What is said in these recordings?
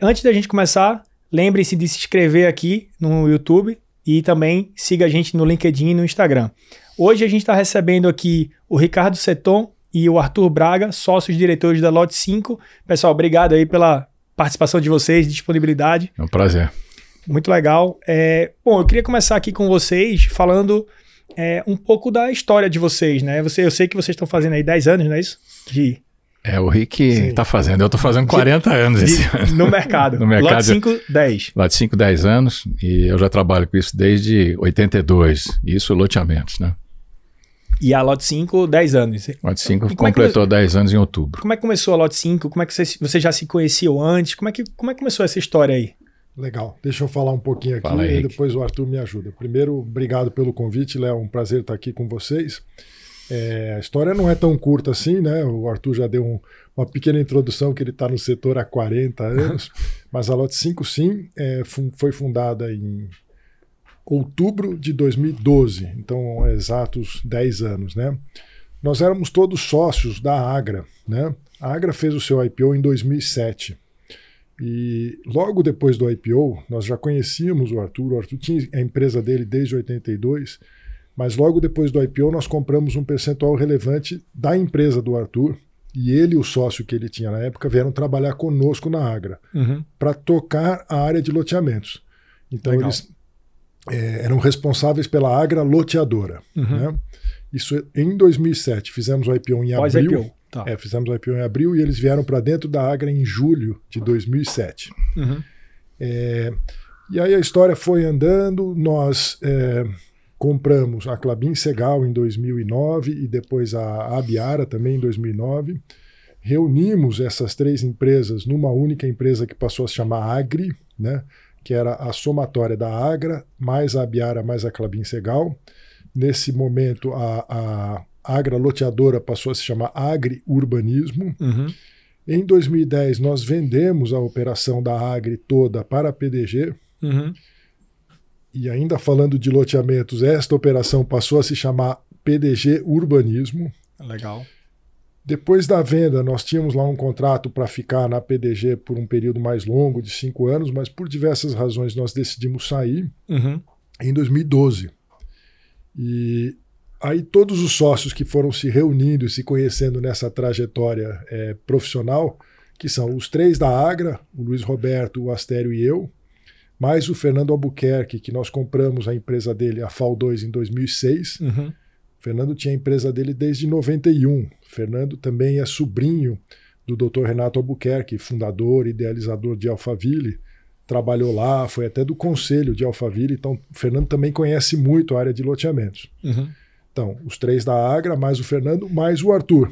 antes da gente começar, lembre-se de se inscrever aqui no YouTube e também siga a gente no LinkedIn e no Instagram. Hoje a gente está recebendo aqui o Ricardo Seton e o Arthur Braga, sócios diretores da Lot 5. Pessoal, obrigado aí pela participação de vocês, disponibilidade. É um prazer. Muito legal. É, bom, eu queria começar aqui com vocês falando é, um pouco da história de vocês, né? Você, eu sei que vocês estão fazendo aí 10 anos, não é isso? De, É, o Rick está fazendo. Eu estou fazendo 40 anos esse de- ano. no mercado. No mercado. Lot 5, 10. Lá de 5, 10 anos. E eu já trabalho com isso desde 82. Isso, loteamentos, né? E a Lot 5, 10 anos. Lot 5 E como é que completou 10 anos em outubro. Como é que começou a Lot 5? Como é que vocês, vocês já se conheciam antes? Como é, que, como é que começou essa história aí? Legal. Deixa eu falar um pouquinho aqui Fala e Rick. depois o Arthur me ajuda. Primeiro, obrigado pelo convite, Léo. Um prazer estar aqui com vocês. É, a história não é tão curta assim, né? O Arthur já deu um- uma pequena introdução que ele está no setor há 40 anos, mas a Lot 5 sim é, foi fundada em outubro de 2012, então exatos 10 anos, né? Nós éramos todos sócios da Agra, né? A Agra fez o seu IPO em 2007. E logo depois do IPO, nós já conhecíamos o Arthur. O Arthur tinha a empresa dele desde 82, mas logo depois do IPO nós compramos um percentual relevante da empresa do Arthur. E ele e o sócio que ele tinha na época vieram trabalhar conosco na Agra para tocar a área de loteamentos. Então Legal. eles eh, eram responsáveis pela Agra loteadora. Uhum. Né? Isso em 2007. Fizemos o IPO em abril. Pós-IPO. Tá. É, fizemos o IPO em abril e eles vieram para dentro da Agra em julho de 2007. Uhum. É, e aí a história foi andando, nós é, compramos a Clabin Segal em 2009 e depois a Abiara também em 2009. Reunimos essas três empresas numa única empresa que passou a se chamar Agri, né, que era a somatória da Agra, mais a Abiara, mais a Clabin Segal. Nesse momento, a, a Agra Loteadora passou a se chamar Agri Urbanismo. Uhum. Em 2010, nós vendemos a operação da Agri toda para a PDG. Uhum. E ainda falando de loteamentos, esta operação passou a se chamar PDG Urbanismo. Legal. Depois da venda, nós tínhamos lá um contrato para ficar na PDG por um período mais longo, de cinco anos, mas por diversas razões nós decidimos sair Uhum. em 2012. E aí todos os sócios que foram se reunindo e se conhecendo nessa trajetória eh, profissional, que são os três da Agra, o Luiz Roberto, o Astério e eu, mais o Fernando Albuquerque, que nós compramos a empresa dele, a FAL2, em 2006. Uhum. O Fernando tinha a empresa dele desde 91. Fernando também é sobrinho do Dr. Renato Albuquerque, fundador e idealizador de Alphaville. Trabalhou lá, foi até do conselho de Alphaville. Então, o Fernando também conhece muito a área de loteamentos. Uhum. Então, os três da Agra, mais o Fernando, mais o Arthur.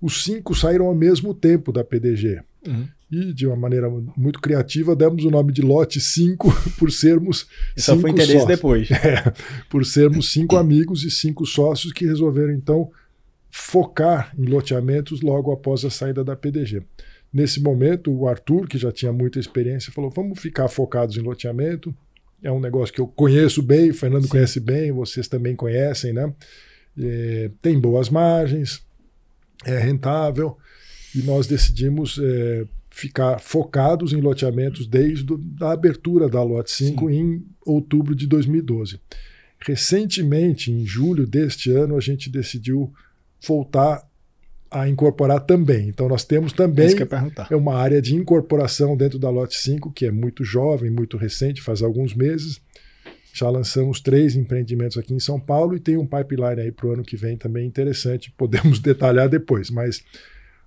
Os cinco saíram ao mesmo tempo da PDG. Uhum. E, de uma maneira muito criativa, demos o nome de Lote 5 por sermos só cinco fui entender isso sócios depois. É, por sermos cinco amigos e cinco sócios que resolveram então focar em loteamentos logo após a saída da PDG. Nesse momento, o Arthur, que já tinha muita experiência, falou: vamos ficar focados em loteamento. É um negócio que eu conheço bem, o Fernando conhece bem, vocês também conhecem, né? É, tem boas margens, é rentável, e nós decidimos é, ficar focados em loteamentos desde a abertura da Lot 5 em outubro de 2012. Recentemente, em julho deste ano, a gente decidiu voltar a incorporar também. Então, nós temos É também é uma área de incorporação dentro da Lot 5, que é muito jovem, muito recente, faz alguns meses. Já lançamos três empreendimentos aqui em São Paulo e tem um pipeline aí para o ano que vem também interessante. Podemos detalhar depois, mas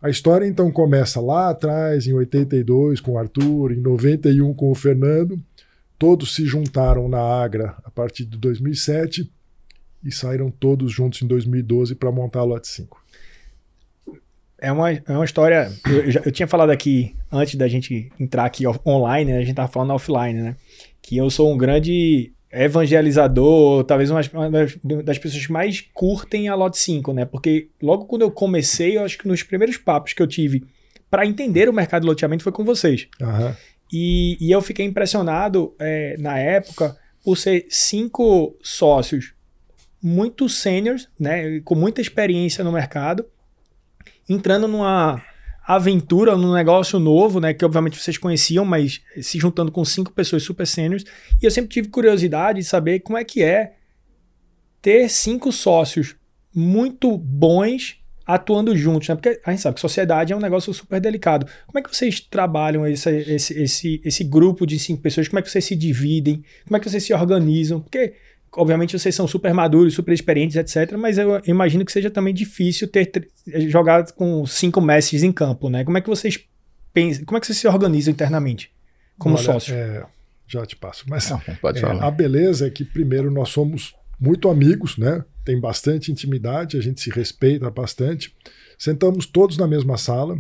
a história então começa lá atrás, em 82, com o Arthur, em 91 com o Fernando. Todos se juntaram na Agra a partir de 2007 e saíram todos juntos em 2012 para montar a Lot 5. É uma, é uma história. Eu, já- eu tinha falado aqui, antes da gente entrar aqui online, né? A gente tava falando offline, né? Que eu sou um grande evangelizador, talvez uma, das, das pessoas que mais curtem a Lot 5, né? Porque logo quando eu comecei, eu acho que nos primeiros papos que eu tive para entender o mercado de loteamento foi com vocês. Aham. E, e eu fiquei impressionado é, na época por ser cinco sócios muito sêniores, né, com muita experiência no mercado, entrando numa aventura num negócio novo, né? Que obviamente vocês conheciam, mas se juntando com cinco pessoas super sêniores. E eu sempre tive curiosidade de saber como é que é ter cinco sócios muito bons atuando juntos, né? Porque a gente sabe que sociedade é um negócio super delicado. Como é que vocês trabalham esse, esse, esse, esse grupo de cinco pessoas? Como é que vocês se dividem? Como é que vocês se organizam? Porque, obviamente, vocês são super maduros, super experientes, etc. Mas eu imagino que seja também difícil ter jogado com cinco mestres em campo, né? Como é que vocês pensam? Como é que vocês se organizam internamente como Olha, sócios? É, já te passo. Mas Não, pode é, falar. a beleza é que, primeiro, nós somos muito amigos, né? Tem bastante intimidade, a gente se respeita bastante. Sentamos todos na mesma sala.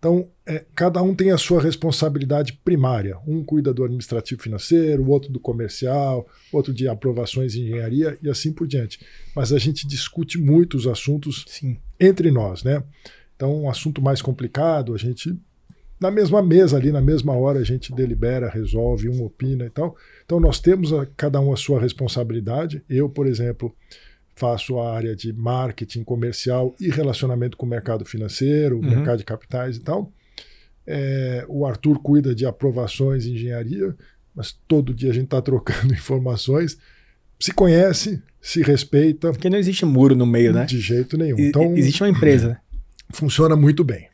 Então, é, cada um tem a sua responsabilidade primária. Um cuida do administrativo financeiro, o outro do comercial, outro de aprovações em engenharia e assim por diante. Mas a gente discute muito os assuntos Sim. entre nós, né? Então, um assunto mais complicado, a gente na mesma mesa ali, na mesma hora, a gente delibera, resolve, um opina e tal. Então, nós temos a, cada um a sua responsabilidade. Eu, por exemplo, faço a área de marketing comercial e relacionamento com o mercado financeiro, Uhum. mercado de capitais e tal. É, o Arthur cuida de aprovações em engenharia, mas todo dia a gente está trocando informações. Se conhece, se respeita, Porque não existe muro no meio, né? de jeito nenhum. E- Então, existe uma empresa. né? funciona muito bem.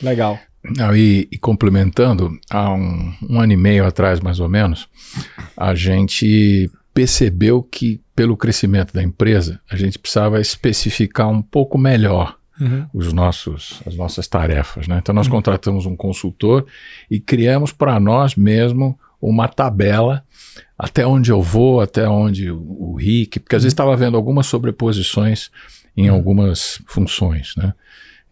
Legal. Não, e, e complementando, há um, um ano e meio atrás, mais ou menos, a gente percebeu que, pelo crescimento da empresa, a gente precisava especificar um pouco melhor Uhum. os nossos, as nossas tarefas. Né? Então, nós contratamos um consultor e criamos para nós mesmo uma tabela até onde eu vou, até onde o, o Rick, porque às vezes estava vendo algumas sobreposições em algumas funções. Né?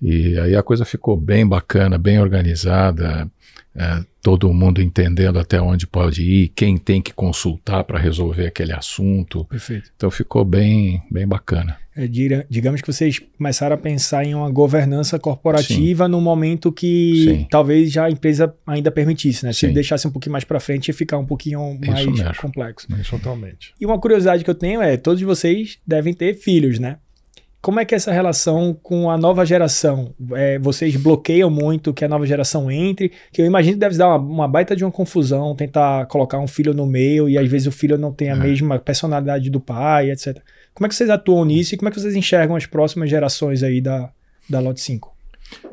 E aí a coisa ficou bem bacana, bem organizada, é, todo mundo entendendo até onde pode ir, quem tem que consultar para resolver aquele assunto. Perfeito. Então ficou bem, bem bacana. É, digamos que vocês começaram a pensar em uma governança corporativa no momento que Sim. talvez já a empresa ainda permitisse, né? Se Sim. deixasse um pouquinho mais para frente, ia ficar um pouquinho mais complexo. Totalmente. E uma curiosidade que eu tenho é, todos vocês devem ter filhos, né? Como é que é essa relação com a nova geração? É, vocês bloqueiam muito que a nova geração entre? Que eu imagino que deve dar uma, uma baita de uma confusão tentar colocar um filho no meio e às vezes o filho não tem a É. mesma personalidade do pai, etc. Como é que vocês atuam nisso e como é que vocês enxergam as próximas gerações aí da, da Lot 5?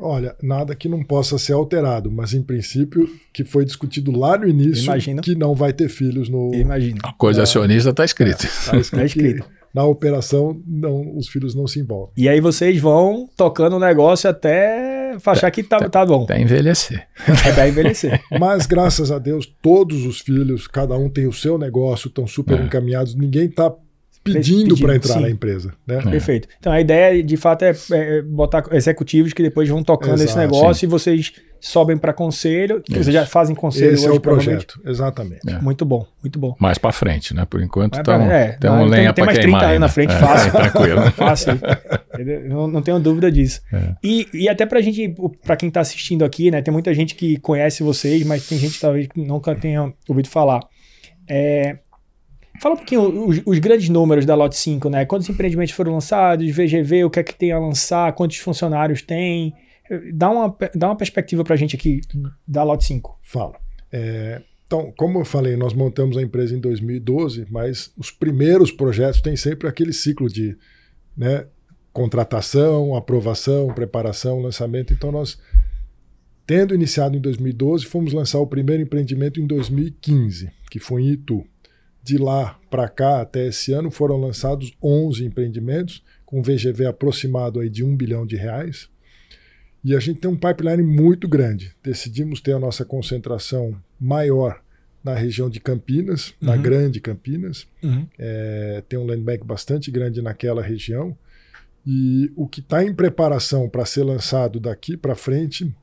Olha, nada que não possa ser alterado, mas em princípio que foi discutido lá no início Imagino. que não vai ter filhos no. Eu imagino. A coisa acionista está escrita. Tá escrito, Tá escrito. Na operação não, os filhos não se envolvem. E aí vocês vão tocando o negócio até achar que tá, tá bom. Até envelhecer. Até envelhecer. Mas graças a Deus, todos os filhos, cada um tem o seu negócio, estão super É. encaminhados, ninguém está pedindo para entrar sim. na empresa. Né? É. Perfeito. Então a ideia, de fato, é, é botar executivos que depois vão tocando esse Exato, negócio e vocês sobem para conselho. que Vocês Isso. já fazem conselho Esse é hoje, o provavelmente. projeto, exatamente. É. Muito bom, muito bom. Mais para frente, né? Por enquanto, Mas, tamo, é, tem não, um tem- lenha tem para mais 30 queimar. anos na frente, É, fácil. tranquilo. Fácil. Não, não tenho dúvida disso. É. E, e até pra gente, para quem tá assistindo aqui, né? Tem muita gente que conhece vocês, mas tem gente que talvez nunca tenha ouvido falar. É, fala um pouquinho os, os grandes números da Lot 5, né? Quantos empreendimentos foram lançados, VGV, o que é que tem a lançar, quantos funcionários tem. Dá uma, dá uma perspectiva pra gente aqui da Lot 5. Fala. É, então, como eu falei, nós montamos a empresa em 2012, mas os primeiros projetos têm sempre aquele ciclo de né, contratação, aprovação, preparação, lançamento. Então, nós, tendo iniciado em 2012, fomos lançar o primeiro empreendimento em 2015, que foi em Itu. De lá para cá, até esse ano, foram lançados 11 empreendimentos, com VGV aproximado aí de um bilhão de reais. E a gente tem um pipeline muito grande. Decidimos ter a nossa concentração maior na região de Campinas, na Uhum. grande Campinas. É, tem um land bank bastante grande naquela região. E o que está em preparação para ser lançado daqui para frente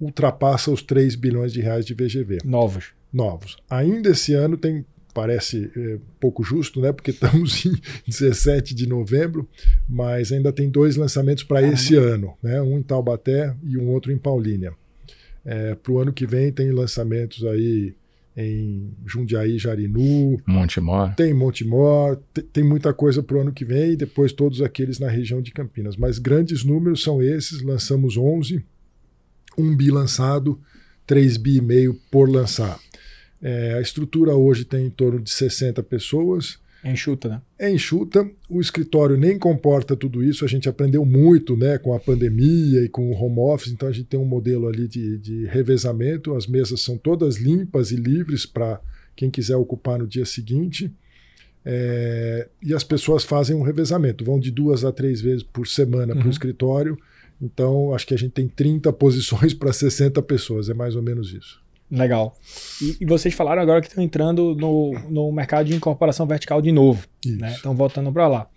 ultrapassa os 3 bilhões de reais de VGV Novos. novos. Ainda esse ano tem, parece é, pouco justo, né? Porque estamos em 17 de novembro, mas ainda tem dois lançamentos para esse ano, né? Um em Taubaté e um outro em Paulínia. É, para o ano que vem tem lançamentos aí em Jundiaí, Jarinu, Montemor. tem Montemor, te- tem muita coisa para o ano que vem e depois todos aqueles na região de Campinas. Mas grandes números são esses, lançamos 11. um bi lançado, 3 bi e meio por lançar. É, a estrutura hoje tem em torno de 60 pessoas. É enxuta, né? É enxuta. O escritório nem comporta tudo isso. A gente aprendeu muito né, com a pandemia e com o home office, então a gente tem um modelo ali de, de revezamento. As mesas são todas limpas e livres para quem quiser ocupar no dia seguinte. É, e as pessoas fazem um revezamento, vão de duas a três vezes por semana uhum. para o escritório. Então, acho que a gente tem 30 posições para 60 pessoas, é mais ou menos isso. Legal. E, e, vocês falaram agora que estão entrando no, no mercado de incorporação vertical de novo. Né? Estão voltando para lá.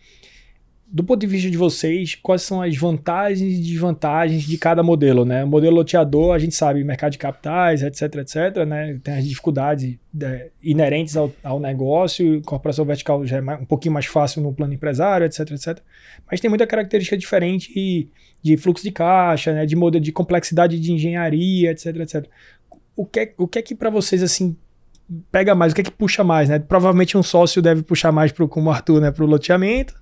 Do ponto de vista de vocês, quais são as vantagens e desvantagens de cada modelo? Né? O modelo loteador, a gente sabe, mercado de capitais, etc, etc, né? tem as dificuldades é, inerentes ao, ao negócio, incorporação vertical já é mais, um pouquinho mais fácil no plano empresário, etc, etc. Mas tem muita característica diferente de fluxo de caixa, né? de modelo de complexidade de engenharia, etc, etc o que é, o que, é que para vocês assim pega mais, o que é que puxa mais, né? Provavelmente um sócio deve puxar mais pro, como o Arthur, né, pro loteamento,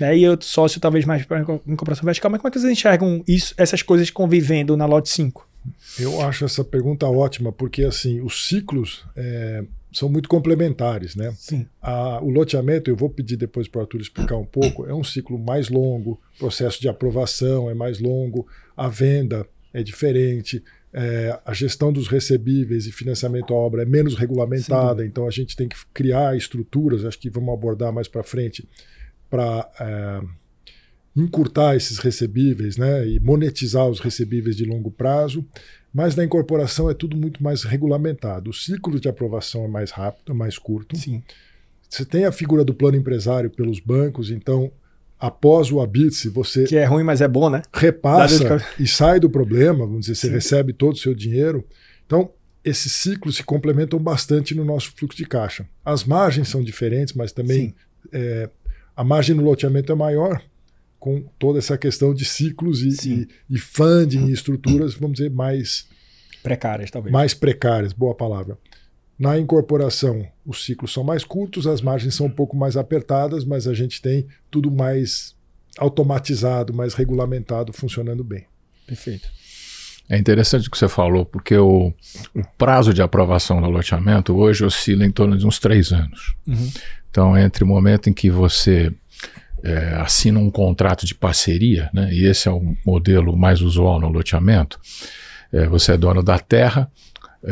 né? E outro sócio talvez mais para incorporação vertical, mas como é que vocês enxergam isso, essas coisas convivendo na Lote 5? Eu acho essa pergunta ótima, porque assim, os ciclos é, são muito complementares, né? Sim. A, o loteamento, eu vou pedir depois para o Arthur explicar um pouco, é um ciclo mais longo, processo de aprovação é mais longo, a venda é diferente, é, a gestão dos recebíveis e financiamento à obra é menos regulamentada, Sim. então a gente tem que criar estruturas, acho que vamos abordar mais para frente, para é, encurtar esses recebíveis né, e monetizar os recebíveis de longo prazo. Mas na incorporação é tudo muito mais regulamentado. O ciclo de aprovação é mais rápido, é mais curto. Sim. Você tem a figura do plano empresário pelos bancos, então após o habite, você. Que é ruim, mas é bom, né? Repassa e sai do problema, vamos dizer, você Sim. recebe todo o seu dinheiro. Então, esses ciclos se complementam bastante no nosso fluxo de caixa. As margens são diferentes, mas também é, a margem no loteamento é maior, com toda essa questão de ciclos e, e, e funding e estruturas, vamos dizer, mais. Precárias, talvez. Mais precárias, boa palavra. Na incorporação, os ciclos são mais curtos, as margens são um pouco mais apertadas, mas a gente tem tudo mais automatizado, mais regulamentado, funcionando bem. Perfeito. É interessante o que você falou, porque o, o prazo de aprovação do loteamento hoje oscila em torno de uns três anos. Uhum. Então, entre o momento em que você é, assina um contrato de parceria, né, e esse é o modelo mais usual no loteamento, é, você é dono da terra,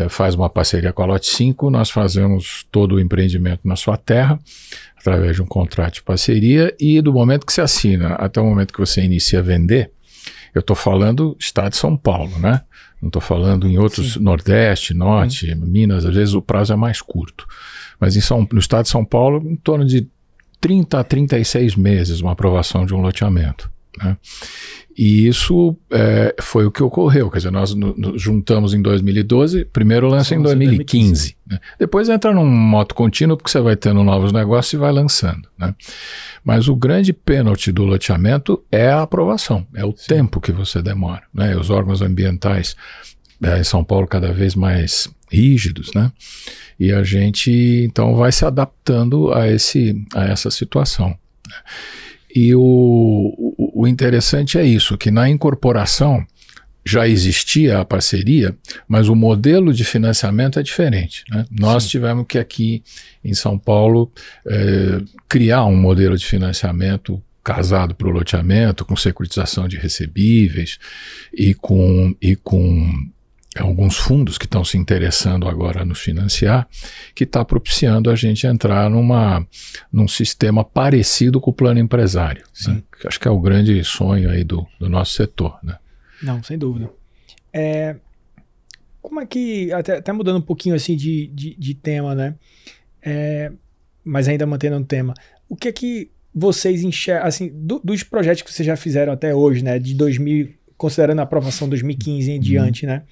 faz uma parceria com a Lote 5, nós fazemos todo o empreendimento na sua terra, através de um contrato de parceria, e do momento que você assina até o momento que você inicia a vender, eu estou falando estado de São Paulo, né? Não estou falando em outros, Sim. Nordeste, Norte, Sim. Minas, às vezes o prazo é mais curto. Mas em São, no estado de São Paulo, em torno de 30 a 36 meses uma aprovação de um loteamento. Né? E isso é, foi o que ocorreu. Quer dizer, nós nos juntamos em 2012, primeiro lança em 2015. 2015. Né? Depois entra num moto contínuo, porque você vai tendo novos negócios e vai lançando. Né? Mas o grande pênalti do loteamento é a aprovação, é o Sim. tempo que você demora. Né? Os órgãos ambientais é, em São Paulo cada vez mais rígidos, né? E a gente então vai se adaptando a, esse, a essa situação. Né? E o, o, o interessante é isso, que na incorporação já existia a parceria, mas o modelo de financiamento é diferente. Né? Nós Sim. tivemos que aqui em São Paulo é, criar um modelo de financiamento casado para o loteamento, com securitização de recebíveis e com, e com alguns fundos que estão se interessando agora a nos financiar, que está propiciando a gente entrar numa, num sistema parecido com o plano empresário. Né? Acho que é o grande sonho aí do, do nosso setor. Né? Não, sem dúvida. É, como é que, até, até, mudando um pouquinho assim de, de, de tema, né? É, mas ainda mantendo o tema, o que é que vocês enxergam, assim, do, dos projetos que vocês já fizeram até hoje, né? De 2000, considerando a aprovação 2015 em uhum. diante, né?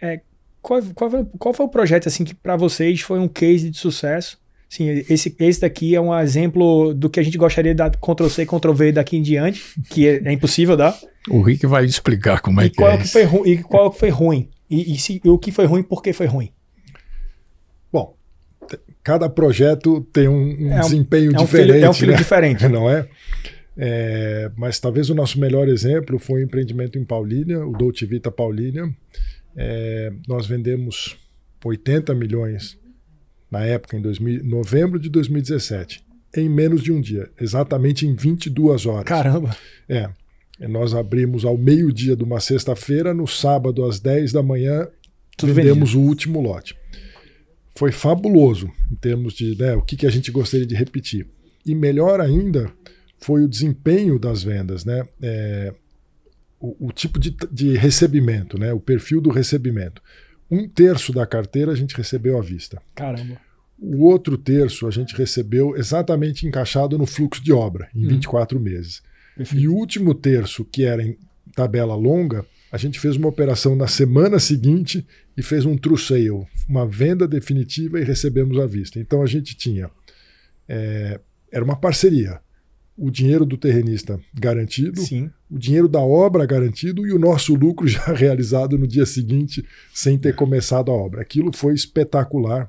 É, qual, qual, foi, qual foi o projeto assim que para vocês foi um case de sucesso? Sim, esse, esse daqui é um exemplo do que a gente gostaria de dar Ctrl C, Ctrl V daqui em diante, que é, é impossível dar. O Rick vai explicar como é e que é. Que foi e qual que foi ruim? E, e, se, e o que foi ruim, por que foi ruim? Bom, cada projeto tem um, um é um, desempenho é um diferente. Filho, é um filho né? diferente. Não é? É, mas talvez o nosso melhor exemplo foi o empreendimento em Paulínia, o Dolce Vita Paulínia. É, nós vendemos 80 milhões na época, em 2000, novembro de 2017, em menos de um dia, exatamente em 22 horas. Caramba! É. Nós abrimos ao meio-dia de uma sexta-feira, no sábado às 10 da manhã, Tudo vendemos vendido. o último lote. Foi fabuloso em termos de né, o que, que a gente gostaria de repetir. E melhor ainda foi o desempenho das vendas, né? É, o, o, tipo de, de recebimento, né? o perfil do recebimento. Um terço da carteira a gente recebeu à vista. Caramba. O outro terço a gente recebeu exatamente encaixado no fluxo de obra, em hum. 24 meses. Perfeito. E o último terço, que era em tabela longa, a gente fez uma operação na semana seguinte e fez um true sale, uma venda definitiva e recebemos à vista. Então a gente tinha. É, era uma parceria. O dinheiro do terrenista garantido, Sim. O dinheiro da obra garantido e o nosso lucro já realizado no dia seguinte, sem ter começado a obra. Aquilo foi espetacular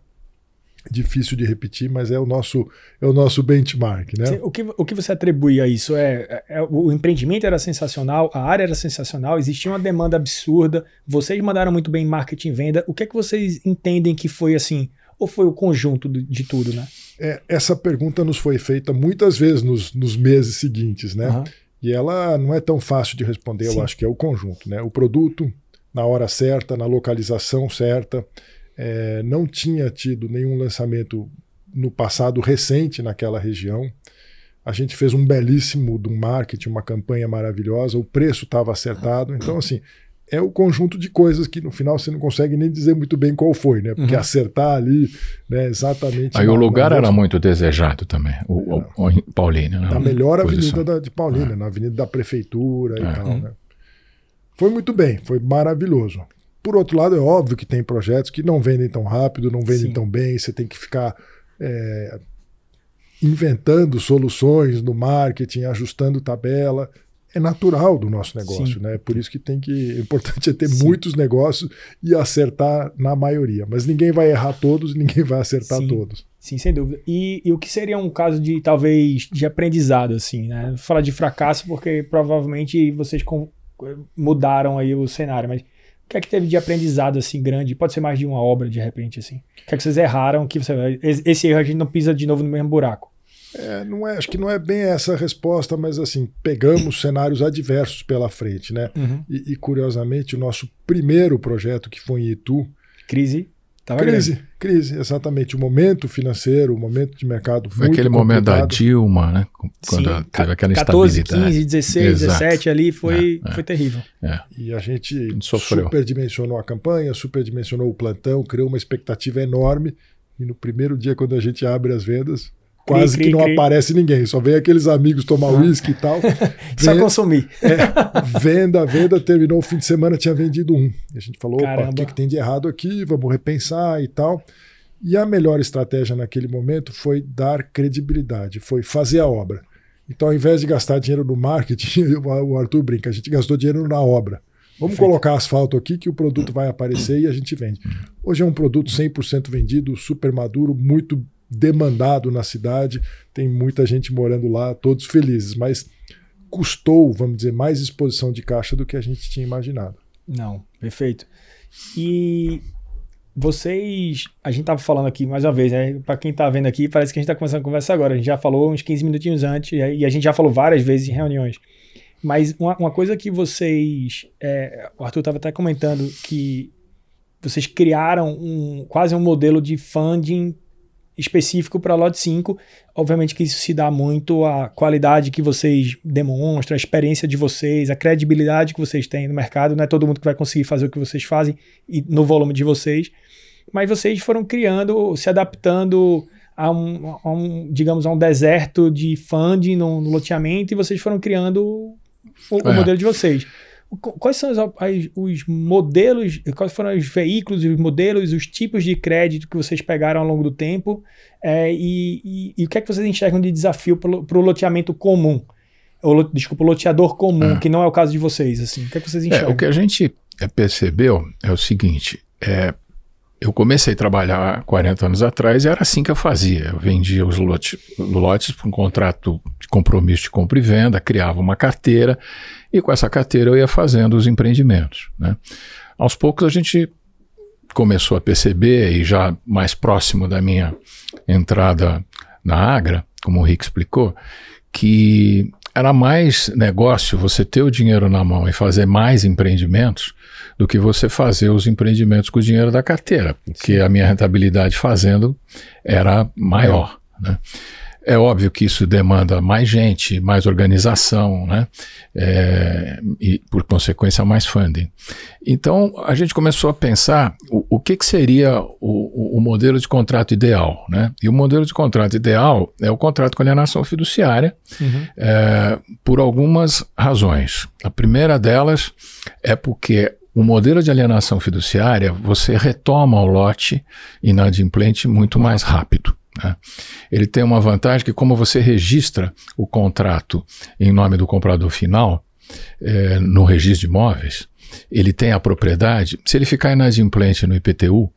difícil de repetir, mas é o nosso é o nosso benchmark, né? O que, o que você atribui a isso é, é, o empreendimento era sensacional, a área era sensacional, existia uma demanda absurda, vocês mandaram muito bem em marketing e venda. O que é que vocês entendem que foi assim? Ou foi o conjunto de, de tudo, né? É, essa pergunta nos foi feita muitas vezes nos, nos meses seguintes, né? Uhum. E ela não é tão fácil de responder, Sim. eu acho que é o conjunto, né? O produto na hora certa, na localização certa, é, não tinha tido nenhum lançamento no passado recente naquela região. A gente fez um belíssimo do marketing, uma campanha maravilhosa, o preço estava acertado. Então, assim, é o conjunto de coisas que no final você não consegue nem dizer muito bem qual foi, né? Porque uhum. acertar ali, né, exatamente. Aí na, o lugar era muito desejado também, o, o, o Paulínia. Né? Na melhor avenida da, de Paulínia, é. na avenida da prefeitura e é. tal, né? Foi muito bem, foi maravilhoso. Por outro lado, é óbvio que tem projetos que não vendem tão rápido, não vendem Sim. tão bem, você tem que ficar é, inventando soluções no marketing, ajustando tabela. É natural do nosso negócio, Sim. né? Por isso que tem que. O importante é ter Sim. muitos negócios e acertar na maioria. Mas ninguém vai errar todos e ninguém vai acertar Sim. todos. Sim, sem dúvida. E, e, o que seria um caso de talvez de aprendizado, assim, né? Falar de fracasso, porque provavelmente vocês mudaram aí o cenário, mas o que é que teve de aprendizado assim grande? Pode ser mais de uma obra de repente assim. O que é que vocês erraram que você esse erro a gente não pisa de novo no mesmo buraco? É, não é, acho que não é bem essa a resposta, mas assim, pegamos cenários adversos pela frente, né? Uhum. E, e, curiosamente, o nosso primeiro projeto, que foi em Itu. Crise Tava crise, grande. crise, exatamente. O momento financeiro, o momento de mercado Foi aquele complicado. momento da Dilma, né? Quando Sim, teve aquela 14, instabilidade. 15, 16, Exato. 17 ali foi, é, é. foi terrível. É. E a gente, a gente superdimensionou a campanha, superdimensionou o plantão, criou uma expectativa enorme. E no primeiro dia, quando a gente abre as vendas, quase cri, que não cri. aparece ninguém, só vem aqueles amigos tomar uísque e tal. só consumir. É, venda, venda, terminou o fim de semana, tinha vendido um. E a gente falou, Caramba. opa, o que, que tem de errado aqui? Vamos repensar e tal. E a melhor estratégia naquele momento foi dar credibilidade, foi fazer a obra. Então, ao invés de gastar dinheiro no marketing, o Arthur brinca, a gente gastou dinheiro na obra. Vamos Perfeito. colocar asfalto aqui que o produto vai aparecer e a gente vende. Hoje é um produto 100% vendido, super maduro, muito demandado na cidade, tem muita gente morando lá, todos felizes, mas custou, vamos dizer, mais exposição de caixa do que a gente tinha imaginado. Não, perfeito. E vocês, a gente estava falando aqui mais uma vez, né? Para quem está vendo aqui, parece que a gente está começando a conversa agora. A gente já falou uns 15 minutinhos antes e a gente já falou várias vezes em reuniões. Mas uma, uma coisa que vocês, é, o Arthur estava até comentando que vocês criaram um, quase um modelo de funding específico para Lot 5. Obviamente que isso se dá muito à qualidade que vocês demonstram, a experiência de vocês, a credibilidade que vocês têm no mercado. Não é todo mundo que vai conseguir fazer o que vocês fazem e no volume de vocês. Mas vocês foram criando, se adaptando a um, a um digamos, a um deserto de funding no, no loteamento e vocês foram criando o, é. o modelo de vocês. Quais são os, os, modelos, quais foram os veículos, os modelos, os tipos de crédito que vocês pegaram ao longo do tempo é, e, e, e, o que é que vocês enxergam de desafio para o loteamento comum? Ou, desculpa, o loteador comum, é. que não é o caso de vocês. Assim. O que é que vocês enxergam? É, o que a gente percebeu é o seguinte: é, eu comecei a trabalhar 40 anos atrás e era assim que eu fazia. Eu vendia os lotes, lotes para um contrato de compromisso de compra e venda, criava uma carteira e com essa carteira eu ia fazendo os empreendimentos. Né? Aos poucos a gente começou a perceber, e já mais próximo da minha entrada na Agra, como o Rick explicou, que era mais negócio você ter o dinheiro na mão e fazer mais empreendimentos do que você fazer os empreendimentos com o dinheiro da carteira, porque a minha rentabilidade fazendo era maior. É. Né? É óbvio que isso demanda mais gente, mais organização, né? É, e, por consequência, mais funding. Então, a gente começou a pensar o, o que, que seria o, o, modelo de contrato ideal, né? E o modelo de contrato ideal é o contrato com alienação fiduciária, uhum. é, por algumas razões. A primeira delas é porque o modelo de alienação fiduciária, você retoma o lote inadimplente muito mais rápido. Né? Ele tem uma vantagem que, como você registra o contrato em nome do comprador final, é, no registro de imóveis, ele tem a propriedade. Se ele ficar inadimplente no IPTU,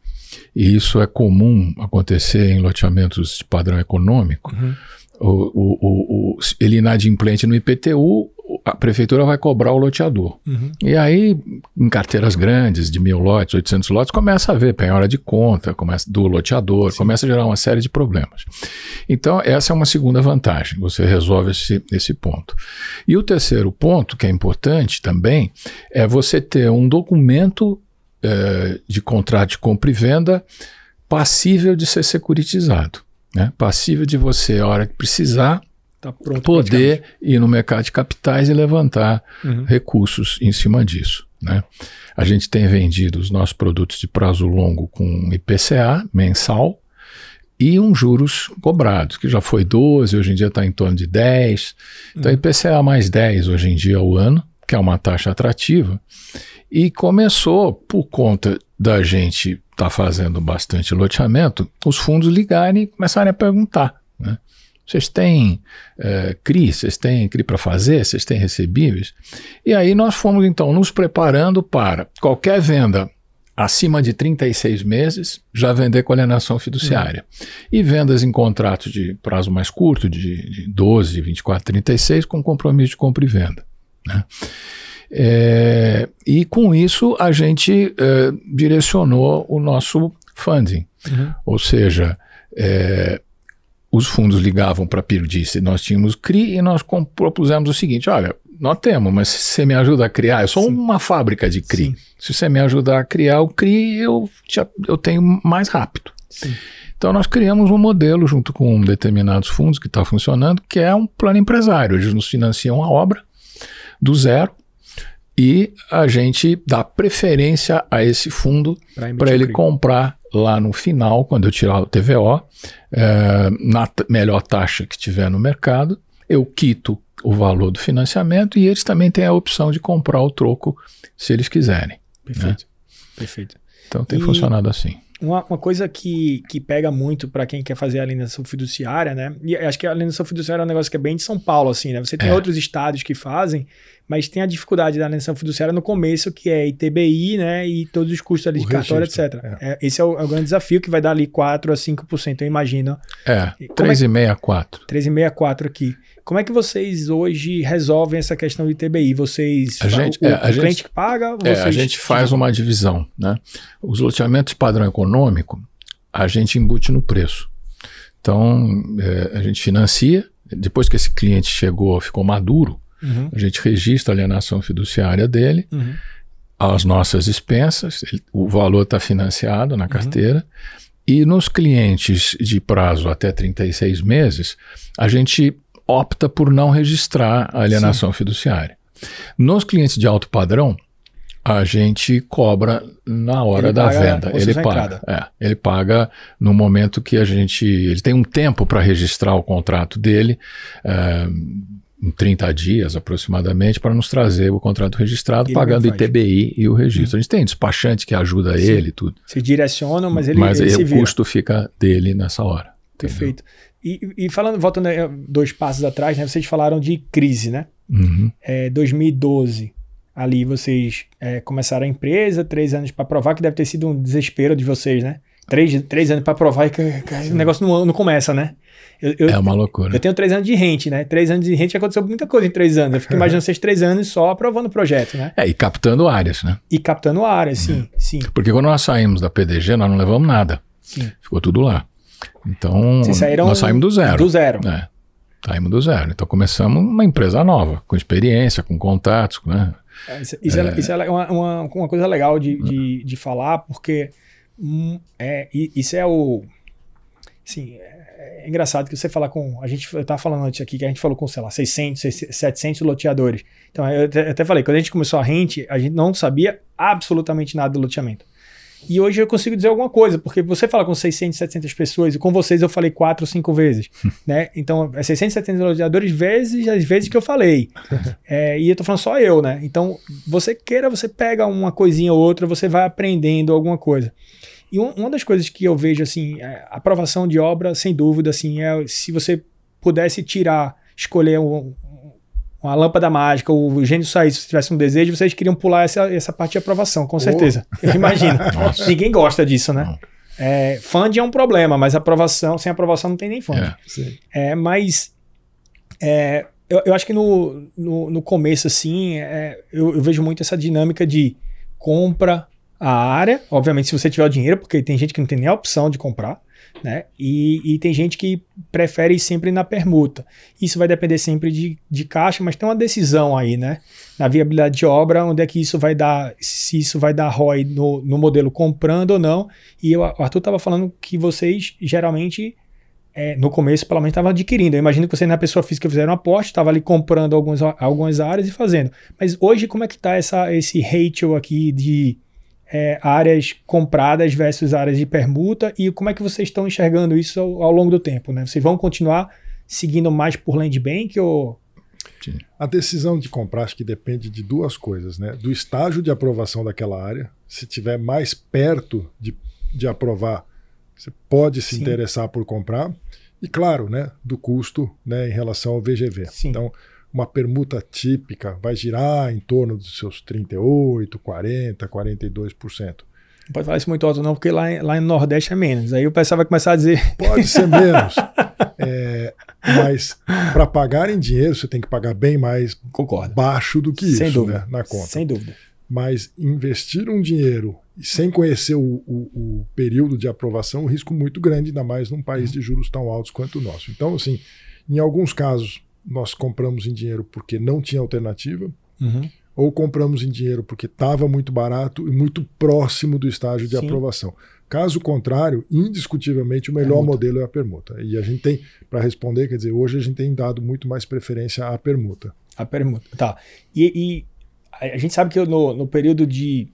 e isso é comum acontecer em loteamentos de padrão econômico, uhum. o, o, o, ele inadimplente no IPTU, a prefeitura vai cobrar o loteador. Uhum. E aí, em carteiras grandes, de mil lotes, 800 lotes, começa a ver penhora de conta começa, do loteador, Sim. começa a gerar uma série de problemas. Então, essa é uma segunda vantagem, você resolve esse, esse ponto. E o terceiro ponto, que é importante também, é você ter um documento é, de contrato de compra e venda passível de ser securitizado. Né? Passível de você, a hora que precisar, tá pronto, poder ir no mercado de capitais e levantar uhum. recursos em cima disso. Né? A gente tem vendido os nossos produtos de prazo longo com IPCA mensal e um juros cobrados, que já foi 12, hoje em dia está em torno de 10. Então, uhum. IPCA mais 10 hoje em dia ao ano, que é uma taxa atrativa. E começou, por conta da gente estar tá fazendo bastante loteamento, os fundos ligarem e começarem a perguntar. Né? Vocês têm é, CRI, vocês têm CRI para fazer, vocês têm recebíveis. E aí nós fomos então nos preparando para qualquer venda acima de 36 meses, já vender com alienação fiduciária. Uhum. E vendas em contratos de prazo mais curto, de, de 12, 24, 36, com compromisso de compra e venda. Né? É, e com isso a gente é, direcionou o nosso funding. Uhum. Ou seja, é, os fundos ligavam para a Pirdice, nós tínhamos CRI e nós propusemos o seguinte: olha, nós temos, mas se você me ajuda a criar, eu sou Sim. uma fábrica de CRI. Sim. Se você me ajudar a criar o CRI, eu, já, eu tenho mais rápido. Sim. Então nós criamos um modelo junto com determinados fundos que está funcionando, que é um plano empresário. Eles nos financiam a obra do zero e a gente dá preferência a esse fundo para ele comprar lá no final, quando eu tirar o TVO, é, na melhor taxa que tiver no mercado, eu quito o valor do financiamento e eles também têm a opção de comprar o troco se eles quiserem. Perfeito. Né? Perfeito. Então tem e funcionado assim. Uma, uma, coisa que, que pega muito para quem quer fazer a alienação fiduciária, né? E acho que a alienação fiduciária é um negócio que é bem de São Paulo, assim, né? Você tem é. outros estados que fazem, mas tem a dificuldade da alienação fiduciária no começo, que é ITBI, né? E todos os custos ali de cartório, etc. É. É, esse é o, é o, grande desafio, que vai dar ali 4 a 5%, eu imagino. É, 3,5 é a 4. 3,5 a 4 aqui. Como é que vocês hoje resolvem essa questão do ITBI? Vocês, a gente, o, é, a o gente, cliente que paga? É, a gente faz uma divisão, né? Os loteamentos padrão econômico, a gente embute no preço. Então, é, a gente financia, depois que esse cliente chegou, ficou maduro, Uhum. A gente registra a alienação fiduciária dele, uhum. as nossas expensas, ele, o valor está financiado na uhum. carteira. E nos clientes de prazo até 36 meses, a gente opta por não registrar a alienação Sim. fiduciária. Nos clientes de alto padrão, a gente cobra na hora ele da venda. Ele paga. É, ele paga no momento que a gente. Ele tem um tempo para registrar o contrato dele. É, em 30 dias aproximadamente para nos trazer o contrato registrado, pagando o ITBI e o registro. Hum. A gente tem despachante que ajuda Sim. ele tudo. Se direciona, mas ele Mas ele o custo fica dele nessa hora. Perfeito. E, e, falando, voltando dois passos atrás, né, vocês falaram de crise, né? Uhum. É, 2012. ali vocês é, começaram a empresa, três anos para provar, que deve ter sido um desespero de vocês, né? Três, três anos para provar e que, que o negócio não, não começa, né? Eu, eu, é uma loucura. Eu tenho três anos de rente, né? Três anos de rente aconteceu muita coisa em três anos. Eu fico imaginando vocês três anos só aprovando o projeto, né? É, e captando áreas, né? E captando áreas, sim, é. sim. Porque quando nós saímos da PDG, nós não levamos nada. Sim. Ficou tudo lá. Então, nós saímos do zero. Do zero. É, saímos do zero. Então, começamos uma empresa nova, com experiência, com contatos, né? É, isso, isso, é, é, isso é uma, uma, uma, coisa legal de, de, de falar, porque hum, é, isso é o... Assim, é, é engraçado que você fala com. A gente eu tava falando antes aqui que a gente falou com, sei lá, 600, 700 loteadores. Então, eu até, eu até falei, quando a gente começou a rente, a gente não sabia absolutamente nada do loteamento. E hoje eu consigo dizer alguma coisa, porque você fala com 600, 700 pessoas, e com vocês eu falei quatro ou cinco vezes, né? Então, é 600, 700 loteadores vezes as vezes que eu falei. É, e eu tô falando só eu, né? Então, você queira, você pega uma coisinha ou outra, você vai aprendendo alguma coisa. E um, uma das coisas que eu vejo, assim, é, aprovação de obra, sem dúvida, assim, é se você pudesse tirar, escolher um, uma lâmpada mágica, o gênio saísse, se tivesse um desejo, vocês queriam pular essa, essa parte de aprovação, com certeza. Oh. Eu imagino. Ninguém gosta disso, né? É, fund é um problema, mas aprovação, sem aprovação não tem nem fund. É, é mas é, eu, eu, acho que no, no, no começo, assim, é, eu, eu, vejo muito essa dinâmica de compra a área. Obviamente, se você tiver o dinheiro, porque tem gente que não tem nem a opção de comprar. Né? E, e, tem gente que prefere ir sempre na permuta. Isso vai depender sempre de, de caixa, mas tem uma decisão aí, né? Na viabilidade de obra, onde é que isso vai dar, se isso vai dar ROI no, no modelo comprando ou não. E eu, o Arthur estava falando que vocês geralmente, é, no começo, pelo menos, estavam adquirindo. Eu imagino que vocês, na pessoa física, fizeram um aporte, estavam ali comprando alguns, algumas áreas e fazendo. Mas hoje, como é que está esse ratio aqui de é, áreas compradas versus áreas de permuta e como é que vocês estão enxergando isso ao, ao longo do tempo? Né? Vocês vão continuar seguindo mais por land bank ou a decisão de comprar acho que depende de duas coisas, né? Do estágio de aprovação daquela área. Se tiver mais perto de, de aprovar, você pode se Sim. interessar por comprar. E claro, né? Do custo, né? Em relação ao VGV. Sim. Então, uma permuta típica vai girar em torno dos seus 38, 40, 42%. Não pode falar isso muito alto, não, porque lá, lá no Nordeste é menos. Aí o pessoal vai começar a dizer. Pode ser menos. é, mas para pagar em dinheiro, você tem que pagar bem mais Concordo. baixo do que sem isso dúvida. Né, na conta. Sem dúvida. Mas investir um dinheiro sem conhecer o, o, o, período de aprovação, é um risco muito grande, ainda mais num país de juros tão altos quanto o nosso. Então, assim, em alguns casos, nós compramos em dinheiro porque não tinha alternativa, uhum. ou compramos em dinheiro porque estava muito barato e muito próximo do estágio de Sim. aprovação. Caso contrário, indiscutivelmente o melhor permuta. modelo é a permuta. E a gente tem, para responder, quer dizer, hoje a gente tem dado muito mais preferência à permuta. A permuta, tá. E, e a gente sabe que no, no período de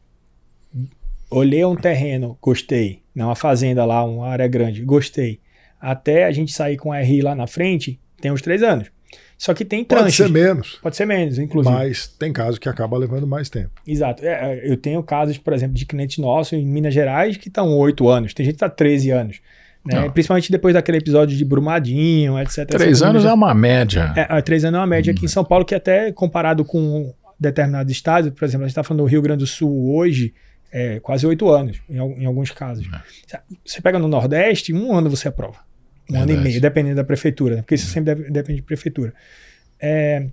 olhei um terreno, gostei, uma fazenda lá, uma área grande, gostei, até a gente sair com a RI lá na frente, tem uns três anos. Só que tem tranches. Pode ser menos. Pode ser menos, inclusive. Mas tem casos que acaba levando mais tempo. Exato. É, é eu tenho casos, por exemplo, de clientes nossos em Minas Gerais que estão 8 anos. Tem gente que está 13 anos. Né? Principalmente depois daquele episódio de Brumadinho, etc. Três anos é uma média. É, três anos é uma média aqui em São Paulo, que até comparado com determinados estados, por exemplo, a gente está falando do Rio Grande do Sul hoje, é quase oito anos, em, em, alguns casos. É. Você pega no Nordeste, um ano você aprova. Um Verdade. ano e meio, dependendo da prefeitura, né? porque isso sempre deve, depende de prefeitura. É,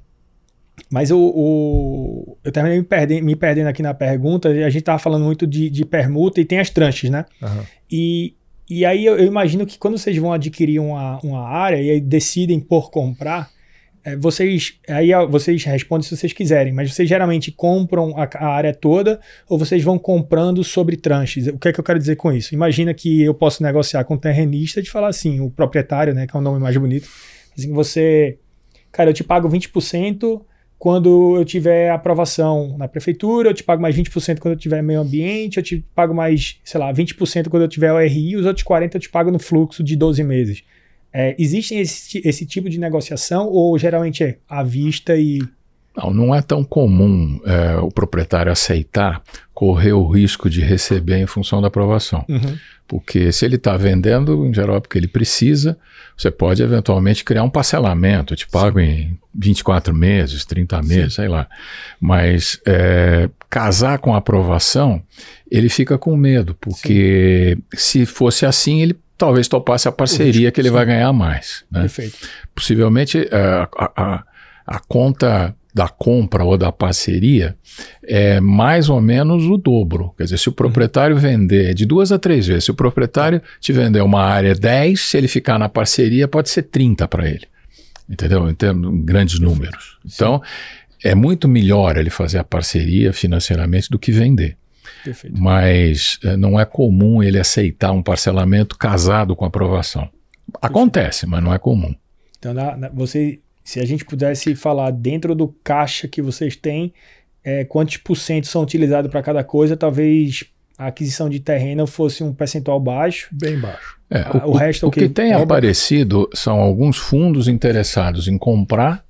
mas o, o, eu terminei me perdendo, me perdendo aqui na pergunta, a gente estava falando muito de, de, permuta e tem as tranches, né? Uhum. E, e aí eu, eu, imagino que quando vocês vão adquirir uma, uma área e aí decidem por comprar, é, vocês aí vocês respondem se vocês quiserem, mas vocês geralmente compram a, a, área toda ou vocês vão comprando sobre tranches? O que é que eu quero dizer com isso? Imagina que eu posso negociar com o terrenista de falar assim, o proprietário, né, que é o nome mais bonito, assim, você, cara, eu te pago 20% quando eu tiver aprovação na prefeitura, eu te pago mais 20% quando eu tiver meio ambiente, eu te pago mais, sei lá, 20% quando eu tiver o RI, os outros 40% eu te pago no fluxo de 12 meses. É, existe esse, esse tipo de negociação ou geralmente é à vista e. Não, não é tão comum é, o proprietário aceitar correr o risco de receber em função da aprovação. Uhum. Porque se ele está vendendo, em geral, é porque ele precisa, você pode eventualmente criar um parcelamento, eu te pago Sim. em 24 meses, 30 meses, Sim. sei lá. Mas é, casar com a aprovação, ele fica com medo, porque Sim. se fosse assim, ele talvez topasse a parceria que ele vai ganhar mais. Né? Perfeito. Possivelmente é, a, a, a conta da compra ou da parceria é mais ou menos o dobro. Quer dizer, se o proprietário vender de duas a três vezes, se o proprietário te vender uma área 10, se ele ficar na parceria, pode ser 30 para ele. Entendeu? Em termos, grandes números. Então, é muito melhor ele fazer a parceria financeiramente do que vender. Perfeito. Mas é, não é comum ele aceitar um parcelamento casado com aprovação. Acontece, mas não é comum. Então, na, na, você se a gente pudesse falar dentro do caixa que vocês têm, é, quantos por cento são utilizados para cada coisa, talvez a aquisição de terreno fosse um percentual baixo. Bem baixo. É, o, o, resto é o, o que, que tem aparecido são alguns fundos interessados em comprar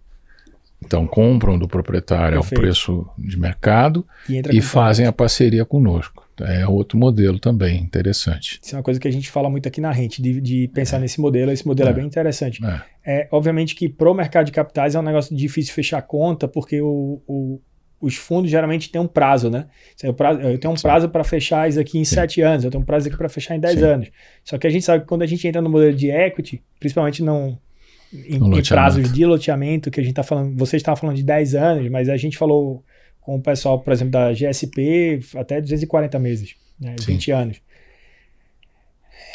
então compram do proprietário Perfeito. ao preço de mercado e, e fazem a parceria conosco. É outro modelo também interessante. Isso é uma coisa que a gente fala muito aqui na rente, de, de pensar é. nesse modelo. Esse modelo é, é bem interessante. É. é. obviamente que para o mercado de capitais é um negócio difícil fechar a conta, porque o, o, os fundos geralmente têm um prazo, né? Eu tenho um prazo para fechar isso aqui em Sim. sete anos, eu tenho um prazo aqui para fechar em dez Sim. anos. Só que a gente sabe que quando a gente entra no modelo de equity, principalmente não em, em prazos de loteamento, que a gente está falando, vocês estavam falando de 10 anos, mas a gente falou com o pessoal, por exemplo, da GSP, até 240 meses, né, 20 anos.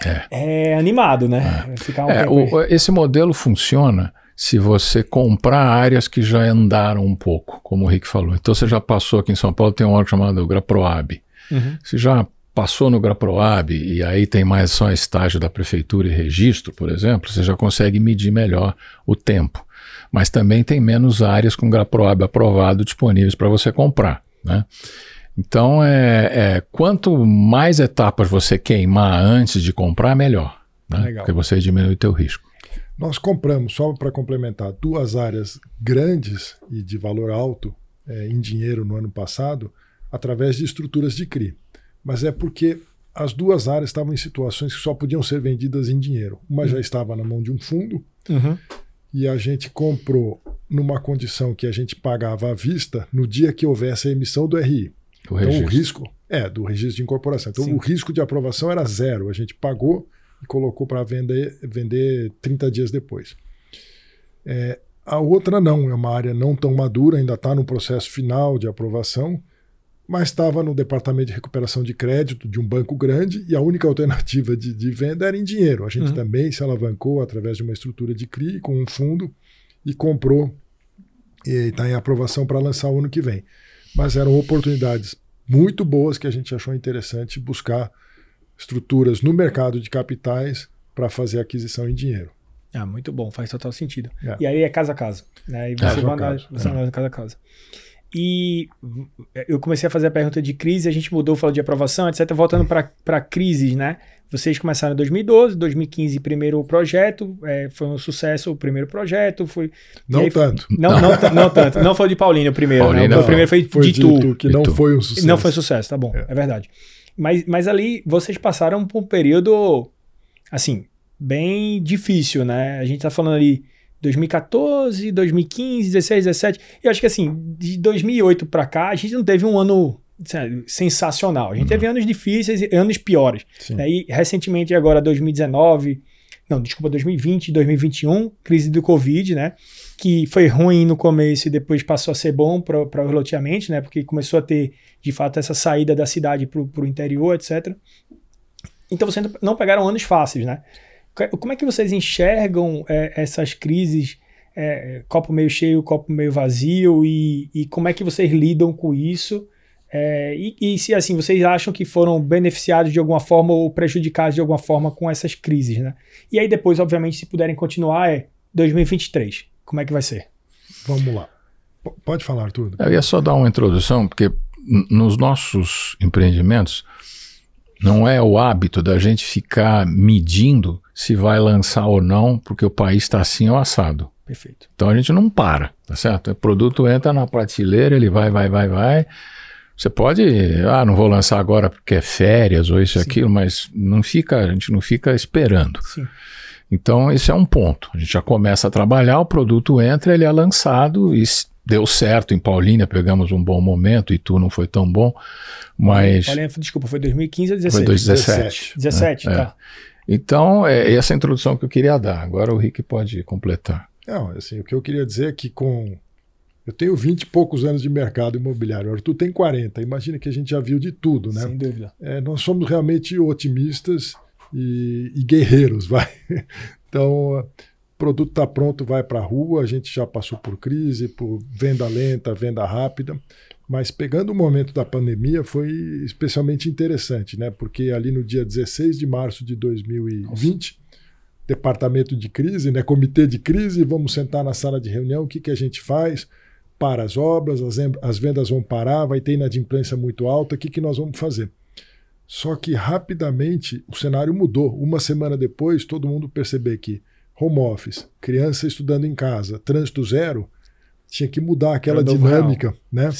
É. é animado, né? É. Um é, o, esse modelo funciona se você comprar áreas que já andaram um pouco, como o Rick falou. Então você já passou aqui em São Paulo, tem um órgão chamado Graproab. Uhum. Você já passou no Graproab e aí tem mais só estágio da prefeitura e registro, por exemplo, você já consegue medir melhor o tempo. Mas também tem menos áreas com Graproab aprovado disponíveis para você comprar, né? Então, é, é, quanto mais etapas você queimar antes de comprar, melhor. Né? Porque você diminui o teu risco. Nós compramos, só para complementar, duas áreas grandes e de valor alto é, em dinheiro no ano passado, através de estruturas de CRI mas é porque as duas áreas estavam em situações que só podiam ser vendidas em dinheiro. Uma uhum. já estava na mão de um fundo uhum. e a gente comprou numa condição que a gente pagava à vista no dia que houvesse a emissão do RI. O então o risco é do registro de incorporação. Então Sim. o risco de aprovação era zero. A gente pagou e colocou para vender, vender 30 dias depois. É, a outra não, é uma área não tão madura, ainda está no processo final de aprovação mas estava no departamento de recuperação de crédito de um banco grande e a única alternativa de, de venda era em dinheiro. A gente uhum. também se alavancou através de uma estrutura de CRI com um fundo e comprou e está em aprovação para lançar o ano que vem. Mas eram oportunidades muito boas que a gente achou interessante buscar estruturas no mercado de capitais para fazer aquisição em dinheiro. Ah, muito bom, faz total sentido. É. E aí é casa a casa. Né? E você manda, você é. casa a casa. E eu comecei a fazer a pergunta de crise, a gente mudou, falou de aprovação, etc. Voltando para crises, né? Vocês começaram em 2012, 2015, primeiro projeto, é, foi um sucesso o primeiro projeto. Foi, não aí, tanto. Não, não, não, tanto. Não foi de Paulinho o primeiro. Né? Né? O primeiro foi, foi de, de tu. Que não foi um sucesso. Não foi sucesso, tá bom, é, é verdade. Mas, mas ali vocês passaram por um período, assim, bem difícil, né? A gente tá falando ali 2014, 2015, 16, 17. E eu acho que assim, de 2008 para cá, a gente não teve um ano sensacional. A gente teve anos difíceis e anos piores. Né? E recentemente, agora 2019, não, desculpa, 2020, 2021, crise do Covid, né? Que foi ruim no começo e depois passou a ser bom para o loteamento, né? Porque começou a ter, de fato, essa saída da cidade para o interior, etc. Então vocês não pegaram anos fáceis, né? Como é que vocês enxergam é, essas crises, é, copo meio cheio, copo meio vazio, e, e, como é que vocês lidam com isso? É, e, e, se assim, vocês acham que foram beneficiados de alguma forma ou prejudicados de alguma forma com essas crises, né? E aí depois, obviamente, se puderem continuar, é 2023. Como é que vai ser? Vamos lá. P pode falar tudo. Eu ia só dar uma introdução, porque nos nossos empreendimentos, não é o hábito da gente ficar medindo se vai lançar ou não, porque o país está assim ou assado. Perfeito. Então a gente não para, tá certo? O produto entra na prateleira, ele vai, vai, vai, vai. Você pode, ah, não vou lançar agora porque é férias ou isso e Sim. aquilo, mas não fica, a gente não fica esperando. Sim. Então esse é um ponto. A gente já começa a trabalhar, o produto entra, ele é lançado e deu certo em Paulínia, pegamos um bom momento, e tu não foi tão bom, mas Olha, desculpa, foi 2015 ou foi 16? 2017. 17, É. tá. Então, é essa a introdução que eu queria dar. Agora o Rick pode completar. Não, assim, o que eu queria dizer é que com. Eu tenho 20 e poucos anos de mercado imobiliário, Arthur tem 40. Imagina que a gente já viu de tudo, né? Sem dúvida. É, nós somos realmente otimistas e, e guerreiros, vai. Então, produto está pronto, vai para a rua. A gente já passou por crise, por venda lenta, venda rápida. Mas pegando o momento da pandemia foi especialmente interessante, né? Porque ali no dia 16 de março de 2020, departamento de crise, né? Comitê de crise, vamos sentar na sala de reunião, o que, que a gente faz? Para as obras, as, as vendas vão parar, vai ter inadimplência muito alta, o que, que nós vamos fazer? Só que rapidamente o cenário mudou. Uma semana depois, todo mundo percebeu que home office, criança estudando em casa, trânsito zero, tinha que mudar aquela Era dinâmica, né?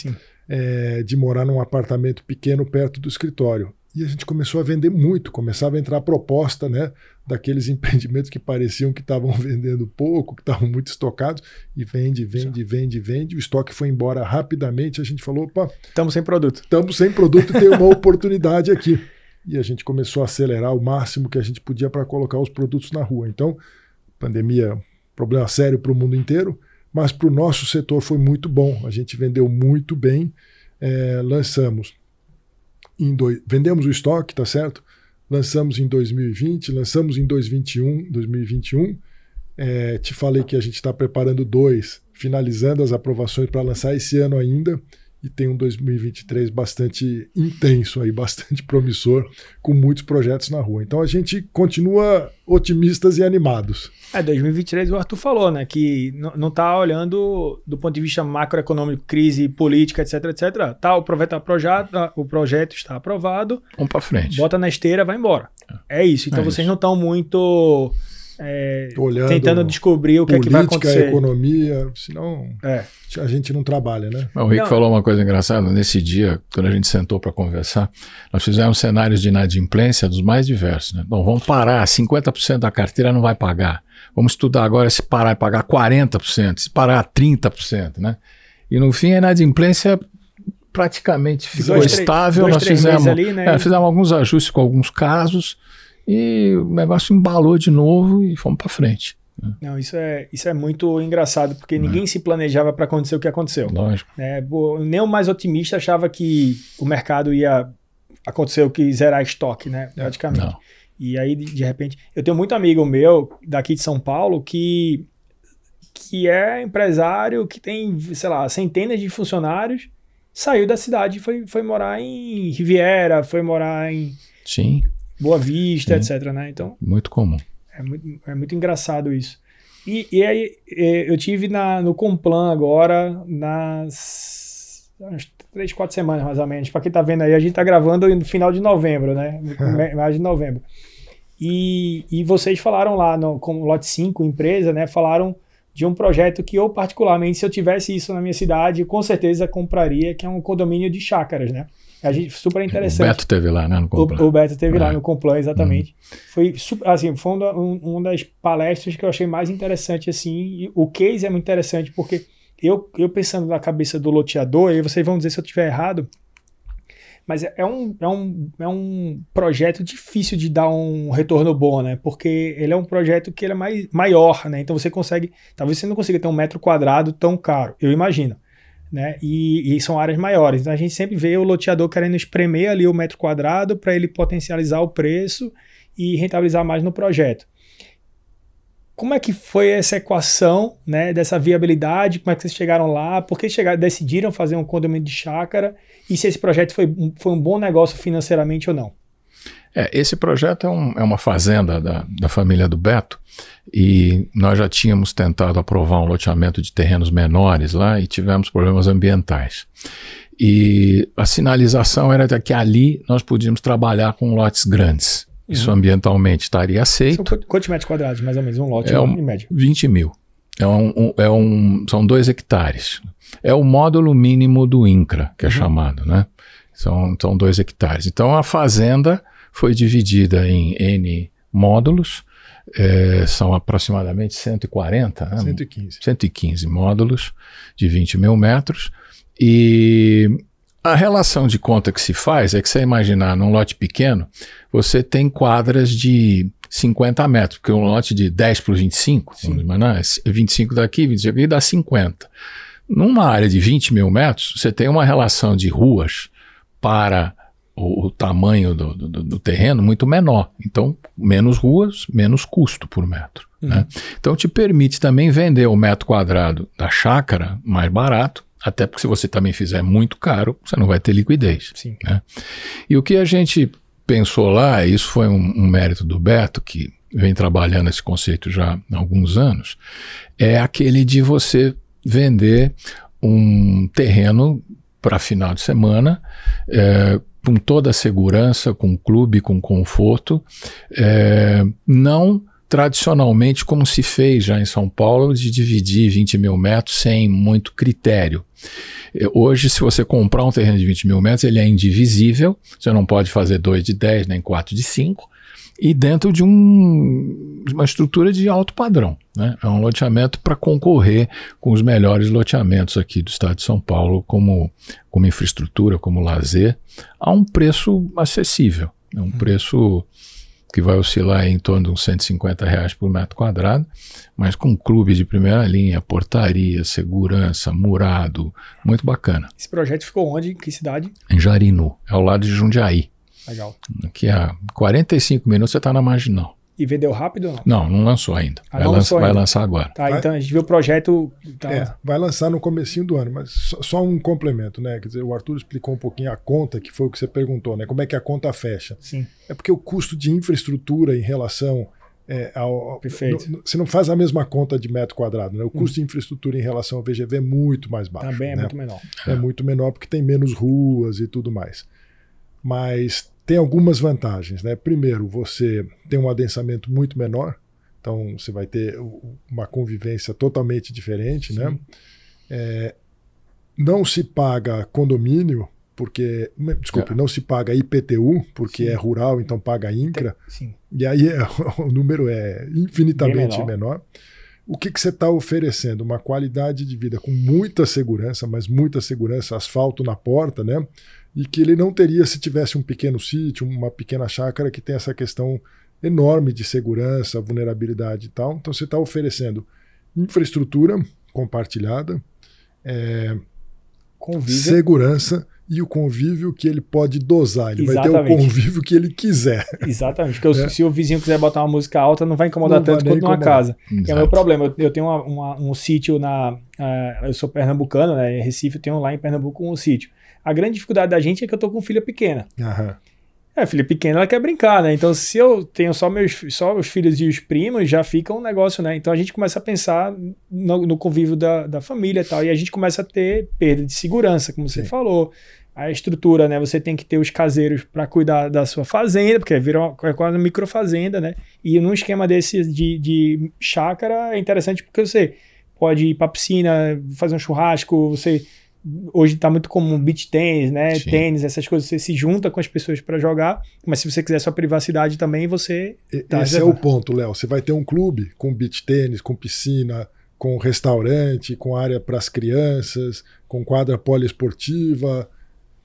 É, de morar num apartamento pequeno perto do escritório. E a gente começou a vender muito, começava a entrar proposta né, daqueles empreendimentos que pareciam que estavam vendendo pouco, que estavam muito estocados, e vende, vende, vende, vende. O estoque foi embora rapidamente. A gente falou: opa, Estamos sem produto. estamos sem produto e tem uma oportunidade aqui. E a gente começou a acelerar o máximo que a gente podia para colocar os produtos na rua. Então, pandemia, problema sério para o mundo inteiro, mas para o nosso setor foi muito bom. A gente vendeu muito bem, é, lançamos em dois, vendemos o estoque, tá certo? Lançamos em 2020, lançamos em 2021, 2021. É, te falei que a gente está preparando dois, finalizando as aprovações para lançar esse ano ainda e tem um 2023 bastante intenso aí, bastante promissor, com muitos projetos na rua. Então a gente continua otimistas e animados. É, 2023 o Arthur falou, né? Que não tá olhando do ponto de vista macroeconômico, crise política, etc, etc. Tá, o projeto, tá projeto, o projeto está aprovado, Vamos para frente. bota na esteira, vai embora. É isso. Então É vocês isso. não estão muito é, tentando descobrir o que é que vai Política, acontecer. economia, senão É. a gente não trabalha, né? O Rick Não. falou uma coisa engraçada. Nesse dia, quando a gente sentou para conversar, nós fizemos cenários de inadimplência dos mais diversos. Né? Bom, vamos parar, 50% da carteira não vai pagar. Vamos estudar agora se parar e pagar 40%, se parar 30%. Né? E no fim, a inadimplência praticamente ficou Dois, estável. dois, nós fizemos, ali, né? é, fizemos alguns ajustes com alguns casos e o negócio embalou de novo e fomos para frente. Não, isso é, isso é muito engraçado, porque ninguém se planejava para acontecer o que aconteceu. Lógico. né? Pô, nem o mais otimista achava que o mercado ia acontecer o que zerar estoque, né? Praticamente. Não. E aí, de, de repente, eu tenho muito amigo meu daqui de São Paulo que, que é empresário, que tem, sei lá, centenas de funcionários, saiu da cidade e foi, foi morar em Riviera, foi morar em Sim, Boa Vista, Sim. etc. Né? Então, muito comum. é muito, é muito engraçado isso. E, e aí, eh, eu tive na, no Complan agora, nas umas três, quatro semanas mais ou menos. Para quem tá vendo aí, a gente tá gravando no final de novembro, né? Mais de novembro. E, e vocês falaram lá, no, como Lote 5, empresa, né? Falaram de um projeto que eu, particularmente, se eu tivesse isso na minha cidade, com certeza compraria, que é um condomínio de chácaras, né? A gente, super O interessante. Beto teve lá, né? No Complan. O, o Beto teve lá É. no Complan, exatamente. Foi super, assim, foi uma, um- uma das palestras que eu achei mais interessante, assim. E o case é muito interessante, porque eu, eu pensando na cabeça do loteador, e vocês vão dizer se eu estiver errado, mas é, é um, é, um, é um projeto difícil de dar um retorno bom, né? Porque ele é um projeto que ele é mais, maior, né? Então você consegue. Talvez você não consiga ter um metro quadrado tão caro, eu imagino. Né? E, e são áreas maiores. Então a gente sempre vê o loteador querendo espremer ali o metro quadrado para ele potencializar o preço e rentabilizar mais no projeto. Como é que foi essa equação né, dessa viabilidade? Como é que vocês chegaram lá? Por que chegaram, decidiram fazer um condomínio de chácara? E se esse projeto foi, foi um bom negócio financeiramente ou não? É, esse projeto é, um- é uma fazenda da, da família do Beto e nós já tínhamos tentado aprovar um loteamento de terrenos menores lá e tivemos problemas ambientais. E a sinalização era que ali nós podíamos trabalhar com lotes grandes. Isso ambientalmente estaria São aceito. qu- quantos metros quadrados, mais ou menos, um lote É um- em média? 20 mil. É um, um- é um, são dois hectares. É o módulo mínimo do INCRA, que é chamado, né? São, são dois hectares. Então a fazenda foi dividida em N módulos, eh, são aproximadamente 140, né? 115. 115 módulos de 20 mil metros. E a relação de conta que se faz é que você imaginar num lote pequeno, você tem quadras de 50 metros, porque um lote de 10 por 25, vamos imaginar, é 25 daqui, 25 aqui, dá 50. Numa área de 20 mil metros, você tem uma relação de ruas para o, o tamanho do, do- do terreno muito menor. Então, menos ruas, menos custo por metro. né? Então, te permite também vender o metro quadrado da chácara mais barato, até porque se você também fizer muito caro, você não vai ter liquidez. Sim. né? E o que a gente pensou lá, isso foi um, um mérito do Beto, que vem trabalhando esse conceito já há alguns anos, é aquele de você vender um terreno para final de semana, é, com toda a segurança, com clube, com conforto, é, não tradicionalmente como se fez já em São Paulo, de dividir 20 mil metros sem muito critério. É, Hoje, se você comprar um terreno de 20 mil metros, ele é indivisível, você não pode fazer dois de 10 nem quatro de 5, e dentro de, um, uma estrutura de alto padrão. Né? É um loteamento para concorrer com os melhores loteamentos aqui do estado de São Paulo, como, como infraestrutura, como lazer, a um preço acessível. É um preço que vai oscilar em torno de uns 150 reais por metro quadrado, mas com clube de primeira linha, portaria, segurança, murado, muito bacana. Esse projeto ficou onde? Em que cidade? Em Jarinu, é ao lado de Jundiaí. Legal. Aqui a 45 minutos você está na Marginal. E vendeu rápido ou não? Não, não lançou ainda. Ah, vai, não lança- vai ainda. lançar agora. Tá, Vai- então a gente viu o projeto. Tá, É, vai lançar no comecinho do ano, mas só, só um complemento, né? Quer dizer, o Arthur explicou um pouquinho a conta, que foi o que você perguntou, né? Como é que a conta fecha? Sim. É porque o custo de infraestrutura em relação é, ao. Perfeito. no- no- você não faz a mesma conta de metro quadrado, né? O custo de infraestrutura em relação ao VGV é muito mais baixo. Também é né? muito menor. é muito menor porque tem menos ruas e tudo mais. Mas tem algumas vantagens, né? Primeiro, você tem um adensamento muito menor, então você vai ter uma convivência totalmente diferente, né? Sim. É, não se paga condomínio, porque. Desculpe, não se paga IPTU, porque Sim. é rural, então paga INCRA. Sim. E aí é- o número é infinitamente Bem menor. O que, que você está oferecendo? Uma qualidade de vida com muita segurança, mas muita segurança, asfalto na porta, né? E que ele não teria se tivesse um pequeno sítio, uma pequena chácara que tem essa questão enorme de segurança, vulnerabilidade e tal. Então você está oferecendo infraestrutura compartilhada, é, segurança e o convívio que ele pode dosar. Ele vai ter o Exatamente. convívio que ele quiser. Exatamente. Porque É. se o vizinho quiser botar uma música alta, não vai incomodar Não vai tanto nem quanto numa incomodar. casa. É o meu Exato. problema. Eu, tenho uma- uma- um sítio na. ah, eu sou pernambucano, né? Em Recife, eu tenho lá em Pernambuco um sítio. A grande dificuldade da gente é que eu tô com filha pequena. Aham. É, filha pequena, ela quer brincar, né? Então, se eu tenho só meus só os filhos e os primos, já fica um negócio, né? Então a gente começa a pensar no, no convívio da, da família e tal. E a gente começa a ter perda de segurança, como você Sim. falou. A estrutura, né? Você tem que ter os caseiros para cuidar da sua fazenda, porque vira uma, é quase uma microfazenda, né? E num esquema desse de, de chácara é interessante porque você pode ir para piscina, fazer um churrasco, você hoje está muito comum beach tênis, né? Sim. Tênis, essas coisas, você se junta com as pessoas para jogar, mas se você quiser sua privacidade também, você Tá, Esse é reservado. o ponto, Léo. Você vai ter um clube com beach tênis, com piscina, com restaurante, com área para as crianças, com quadra poliesportiva,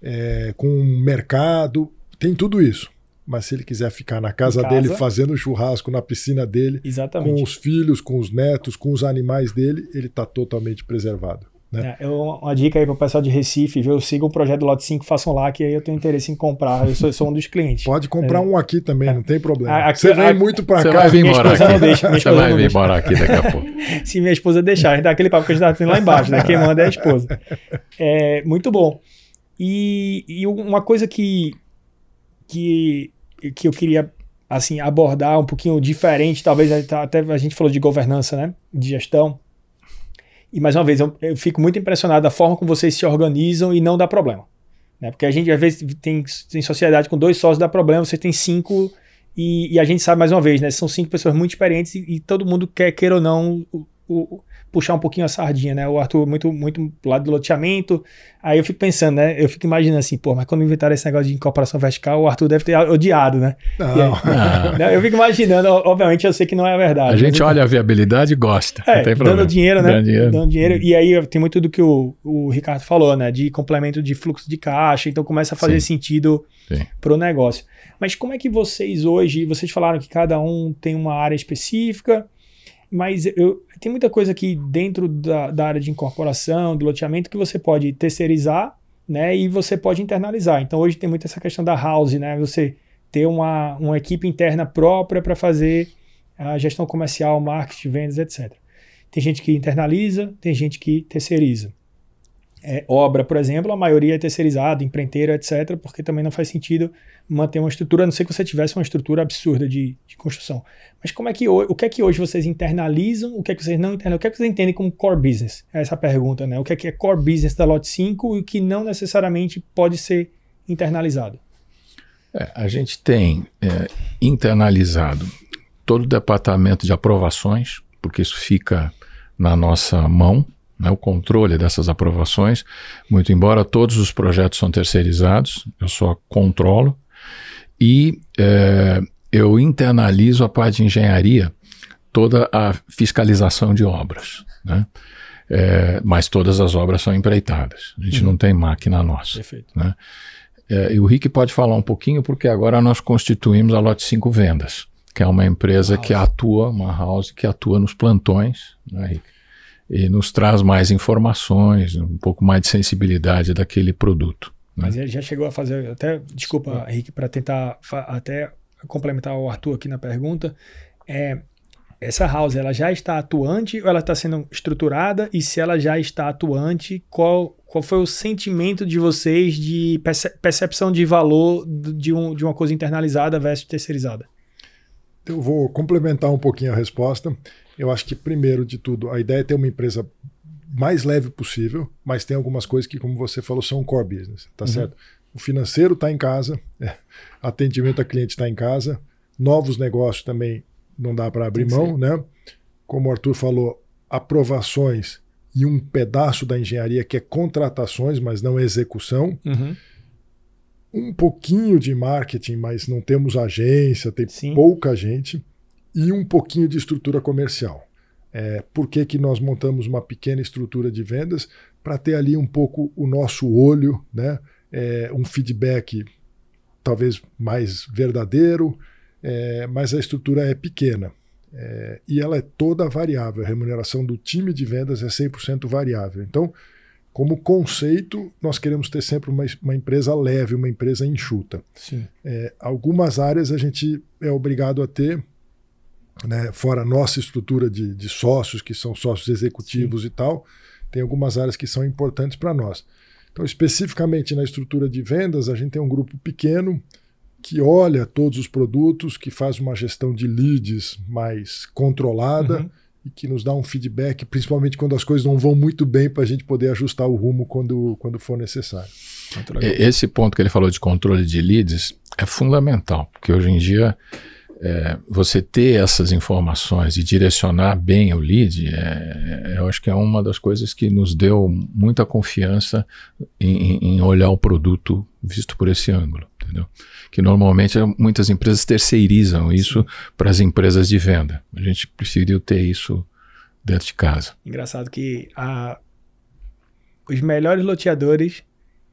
é, com mercado. Tem tudo isso. Mas se ele quiser ficar na casa, casa. dele, fazendo churrasco na piscina dele, exatamente. com os filhos, com os netos, com os animais dele, ele está totalmente preservado. Né? É, eu- uma dica aí para o pessoal de Recife, viu? Sigam o projeto do Lote 5, façam lá, que aí eu tenho interesse em comprar. Eu sou, sou um dos clientes. Pode comprar um aqui também, não tem problema. A- aqui- Você vem a- muito para Você cá. vai vir minha morar aqui. não deixa, minha Você esposa vai não vir deixa. morar aqui daqui a pouco. Se minha esposa deixar, a gente dá aquele papo que a gente tá tendo lá embaixo, né? Quem manda é a esposa. É muito bom. E, e uma coisa que, que, que eu queria assim abordar um pouquinho diferente, talvez até a gente falou de governança, né? De gestão. E mais uma vez, eu, eu fico muito impressionado da forma como vocês se organizam e não dá problema. Né? Porque a gente às vezes tem, tem sociedade com dois sócios dá problema, você tem cinco e, e a gente sabe mais uma vez, né? São cinco pessoas muito experientes e, e todo mundo quer queira ou não o, o, puxar um pouquinho a sardinha, né? O Arthur muito, muito do lado do loteamento. Aí eu fico pensando, né? Eu fico imaginando assim, pô, mas quando inventaram esse negócio de incorporação vertical, o Arthur deve ter odiado, né? Não. Aí, né? Eu fico imaginando, obviamente eu sei que não é verdade. A gente olha a viabilidade e gosta. É, dando dinheiro, né? Dando dinheiro. Dando dinheiro. E aí tem muito do que o, o Ricardo falou, né? De complemento de fluxo de caixa, então começa a fazer Sim. sentido para o negócio. Mas como é que vocês hoje, vocês falaram que cada um tem uma área específica, mas eu, tem muita coisa aqui dentro da, da área de incorporação, do loteamento, que você pode terceirizar, né? E você pode internalizar. Então hoje tem muito essa questão da house, né? Você ter uma, uma equipe interna própria para fazer a gestão comercial, marketing, vendas, etc. Tem gente que internaliza, tem gente que terceiriza. É, obra, por exemplo, a maioria é terceirizada, empreiteira, etc., porque também não faz sentido manter uma estrutura, a não ser que você tivesse uma estrutura absurda de, de construção. Mas como é que o que é que hoje vocês internalizam, o que é que vocês não internalizam, o que é que vocês entendem como core business? É essa pergunta, né? O que é que é core business da Lot 5 e o que não necessariamente pode ser internalizado? É, a gente tem é, internalizado todo o departamento de aprovações, porque isso fica na nossa mão, né, o controle dessas aprovações. Muito embora todos os projetos são terceirizados, eu só controlo. E é, eu internalizo a parte de engenharia, toda a fiscalização de obras. Né? É, mas todas as obras são empreitadas. A gente Uhum. não tem máquina nossa. Perfeito. Né? É, e o Rick pode falar um pouquinho, porque agora nós constituímos a Lote 5 Vendas, que é uma empresa que atua, uma house que atua nos plantões, né, Rick? E nos traz mais informações, um pouco mais de sensibilidade daquele produto. né? Mas ele já chegou a fazer, até, desculpa, Henrique, para tentar até complementar o Arthur aqui na pergunta, é, essa house, ela já está atuante ou ela está sendo estruturada? E se ela já está atuante, qual, qual foi o sentimento de vocês de perce- percepção de valor de, um, de uma coisa internalizada versus terceirizada? Eu vou complementar um pouquinho a resposta. Eu acho que, primeiro de tudo, a ideia é ter uma empresa mais leve possível, mas tem algumas coisas que, como você falou, são core business, tá Uhum. certo? O financeiro está em casa, é, atendimento a cliente está em casa, novos negócios também não dá para abrir mão, né? Como o Arthur falou, aprovações e um pedaço da engenharia que é contratações, mas não execução um pouquinho de marketing, mas não temos agência, tem Sim. pouca gente, e um pouquinho de estrutura comercial. É, por que, que nós montamos uma pequena estrutura de vendas? Para ter ali um pouco o nosso olho, né? É, um feedback talvez mais verdadeiro, é, mas a estrutura é pequena. É, e ela é toda variável. A remuneração do time de vendas é 100% variável. Então, como conceito, nós queremos ter sempre uma, uma empresa leve, uma empresa enxuta. Sim. É, algumas áreas a gente é obrigado a ter, né, fora a nossa estrutura de, de sócios, que são sócios executivos e tal, tem algumas áreas que são importantes para nós. Então, especificamente na estrutura de vendas, a gente tem um grupo pequeno que olha todos os produtos, que faz uma gestão de leads mais controlada Uhum. e que nos dá um feedback, principalmente quando as coisas não vão muito bem, para a gente poder ajustar o rumo quando, quando for necessário. Esse ponto que ele falou de controle de leads é fundamental, porque hoje em dia é, você ter essas informações e direcionar bem o lead, é, é- eu acho que é uma das coisas que nos deu muita confiança em, em- olhar o produto visto por esse ângulo, entendeu? Que normalmente é, muitas empresas terceirizam isso para as empresas de venda. A gente preferiu ter isso dentro de casa. Engraçado que a- os melhores loteadores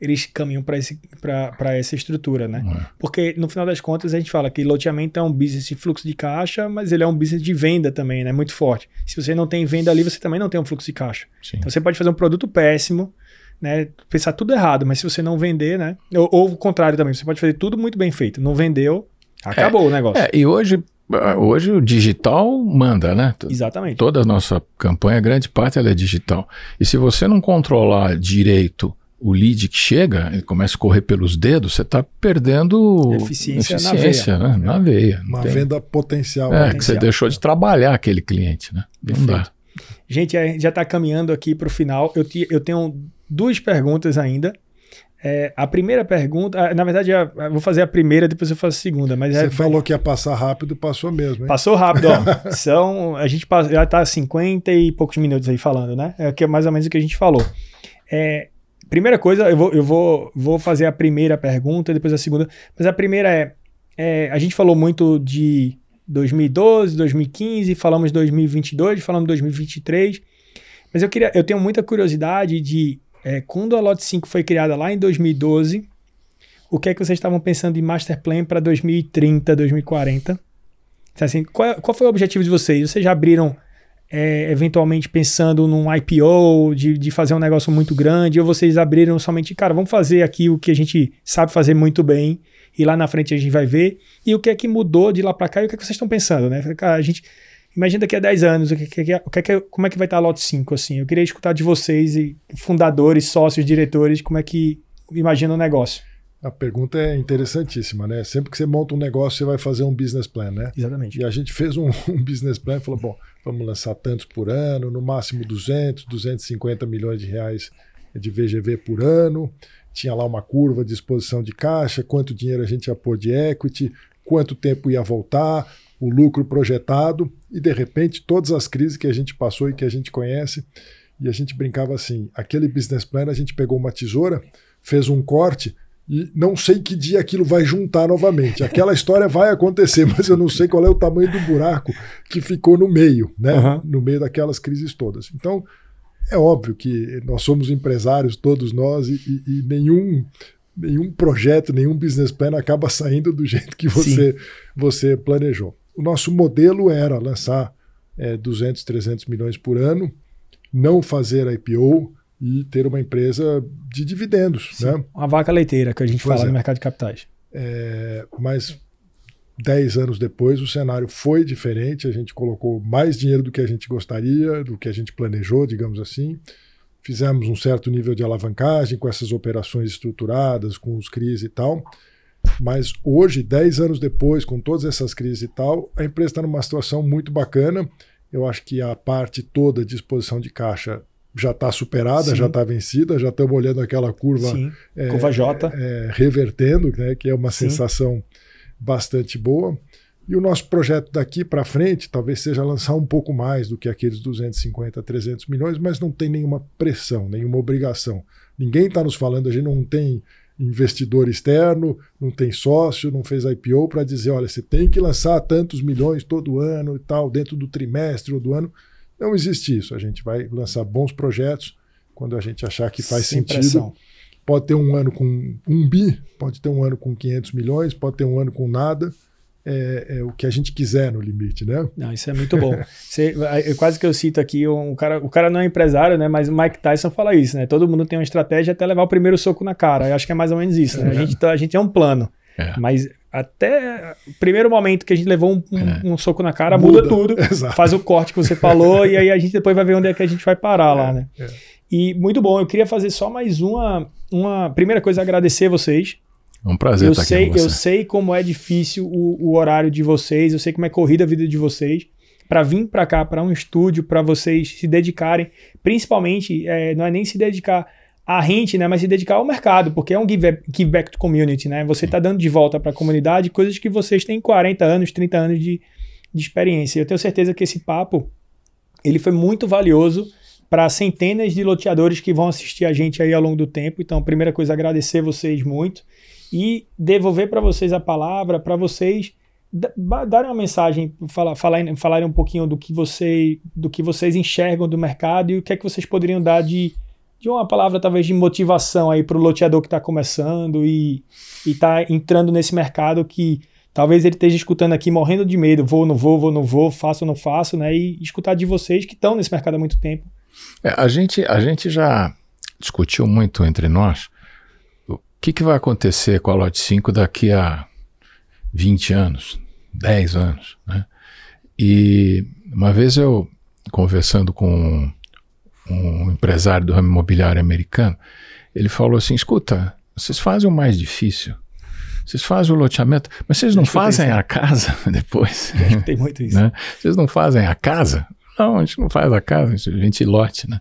eles caminham para essa estrutura, né? é? Porque no final das contas a gente fala que loteamento é um business de fluxo de caixa, mas ele é um business de venda também, né? Muito forte. Se você não tem venda ali, você também não tem um fluxo de caixa. Sim. Então você pode fazer um produto péssimo, né? Pensar tudo errado, mas se você não vender, né? Ou, ou o contrário também, você pode fazer tudo muito bem feito. Não vendeu, acabou o negócio. É, e hoje, hoje o digital manda, né? Exatamente. Toda a nossa campanha, grande parte ela é digital. E se você não controlar direito o lead que chega, ele começa a correr pelos dedos, você está perdendo Eficiência na eficiência, né? Na veia. Não Uma tem- venda potencial. É, né? que você potencial. deixou de trabalhar aquele cliente, né? Não dá. Gente, a gente já está caminhando aqui para o final. Eu, ti- eu tenho duas perguntas ainda. É, a primeira pergunta, ah, na verdade, eu vou fazer a primeira, depois eu faço a segunda. Mas Você é, falou que ia passar rápido, passou mesmo, hein? Passou rápido, ó. São, a gente já tá 50 e poucos minutos aí falando, né? É que é mais ou menos o que a gente falou. É, primeira coisa, eu vou, eu vou, vou fazer a primeira pergunta, depois a segunda. Mas a primeira é, é, a gente falou muito de 2012, 2015, falamos de 2022, falamos de 2023. Mas eu queria, eu tenho muita curiosidade de é, quando a Lot 5 foi criada lá em 2012, o que é que vocês estavam pensando em master plan para 2030, 2040? Assim, qual, qual foi o objetivo de vocês? Vocês já abriram é, eventualmente pensando num IPO, de, de fazer um negócio muito grande, ou vocês abriram somente, cara, vamos fazer aqui o que a gente sabe fazer muito bem, e lá na frente a gente vai ver, e o que é que mudou de lá para cá, e o que, é que vocês estão pensando, né? Cara, a gente, imagina daqui a 10 anos, o que, que, que, é que como é que vai estar a Lot 5, assim? Eu queria escutar de vocês, e fundadores, sócios, diretores, como é que imagina o negócio. A pergunta é interessantíssima, né? Sempre que você monta um negócio, você vai fazer um business plan, né? Exatamente. E a gente fez um, um business plan e falou: bom, vamos lançar tantos por ano, no máximo 200, 250 milhões de reais de VGV por ano. Tinha lá uma curva de exposição de caixa, quanto dinheiro a gente ia pôr de equity, quanto tempo ia voltar, o lucro projetado. E de repente, todas as crises que a gente passou e que a gente conhece, e a gente brincava assim: aquele business plan, a gente pegou uma tesoura, fez um corte e não sei que dia aquilo vai juntar novamente. Aquela história vai acontecer, mas eu não sei qual é o tamanho do buraco que ficou no meio, né? Uhum. No meio daquelas crises todas. Então, é óbvio que nós somos empresários, todos nós, e, e, e nenhum, nenhum projeto, nenhum business plan acaba saindo do jeito que você, você planejou. O nosso modelo era lançar é, 200, 300 milhões por ano, não fazer IPO, e ter uma empresa de dividendos. Sim, né? Uma vaca leiteira que a gente Pois fala é. no mercado de capitais. É, mas dez anos depois o cenário foi diferente, a gente colocou mais dinheiro do que a gente gostaria, do que a gente planejou, digamos assim. Fizemos um certo nível de alavancagem com essas operações estruturadas, com os CRIs e tal. Mas hoje, dez anos depois, com todas essas crises e tal, a empresa está numa situação muito bacana. Eu acho que a parte toda de exposição de caixa já está superada, Sim. já está vencida, já estamos olhando aquela curva é, curva J. é, revertendo, né, que é uma Sim. sensação bastante boa. E o nosso projeto daqui para frente talvez seja lançar um pouco mais do que aqueles 250, 300 milhões, mas não tem nenhuma pressão, nenhuma obrigação. Ninguém está nos falando, a gente não tem investidor externo, não tem sócio, não fez IPO para dizer, olha, você tem que lançar tantos milhões todo ano e tal, dentro do trimestre ou do ano. Não existe isso. A gente vai lançar bons projetos quando a gente achar que faz Sem sentido. pressão. Pode ter um ano com um bi, pode ter um ano com 500 milhões, pode ter um ano com nada. É, é o que a gente quiser no limite, né? Não, isso é muito bom. Você, eu, quase que eu cito aqui, um cara, o cara não é empresário, né? Mas o Mike Tyson fala isso, né? Todo mundo tem uma estratégia até levar o primeiro soco na cara. Eu acho que é mais ou menos isso, né? A gente, tá- a gente é um plano. É. Mas até o primeiro momento que a gente levou um, um- É. um soco na cara, muda, tudo. Exato. Faz o corte que você falou, e aí a gente depois vai ver onde é que a gente vai parar lá, né? é. E muito bom, eu queria fazer só mais uma. uma primeira coisa, agradecer vocês. É um prazer Eu estar sei, aqui com eu você. sei como é difícil o, o horário de vocês, eu sei como é corrida a vida de vocês. Para vir para cá, para um estúdio, para vocês se dedicarem, principalmente, é, não é nem se dedicar a gente, né, mas se dedicar ao mercado, porque é um give, give back to community, né? Você está dando de volta para a comunidade coisas que vocês têm 40 anos, 30 anos de, de experiência. Eu tenho certeza que esse papo ele foi muito valioso para centenas de loteadores que vão assistir a gente aí ao longo do tempo. Então, primeira coisa, agradecer vocês muito e devolver para vocês a palavra, para vocês darem uma mensagem, falar, falar, falarem um pouquinho do que, você, do que vocês enxergam do mercado e o que é que vocês poderiam dar de, de uma palavra talvez de motivação aí para o loteador que está começando e está entrando nesse mercado que talvez ele esteja escutando aqui morrendo de medo, vou, não vou, vou, não vou, faço, não faço, né? E escutar de vocês que estão nesse mercado há muito tempo. É, a, gente, a gente já discutiu muito entre nós o que, que vai acontecer com a Lot 5 daqui a 20 anos, 10 anos. Né? E uma vez eu, conversando com um, empresário do ramo imobiliário americano, ele falou assim: escuta, vocês fazem o mais difícil. Vocês fazem o loteamento, mas vocês não fazem a casa depois. Tem muito isso. né? Vocês não fazem a casa? Não, a gente não faz a casa, a gente lote, né?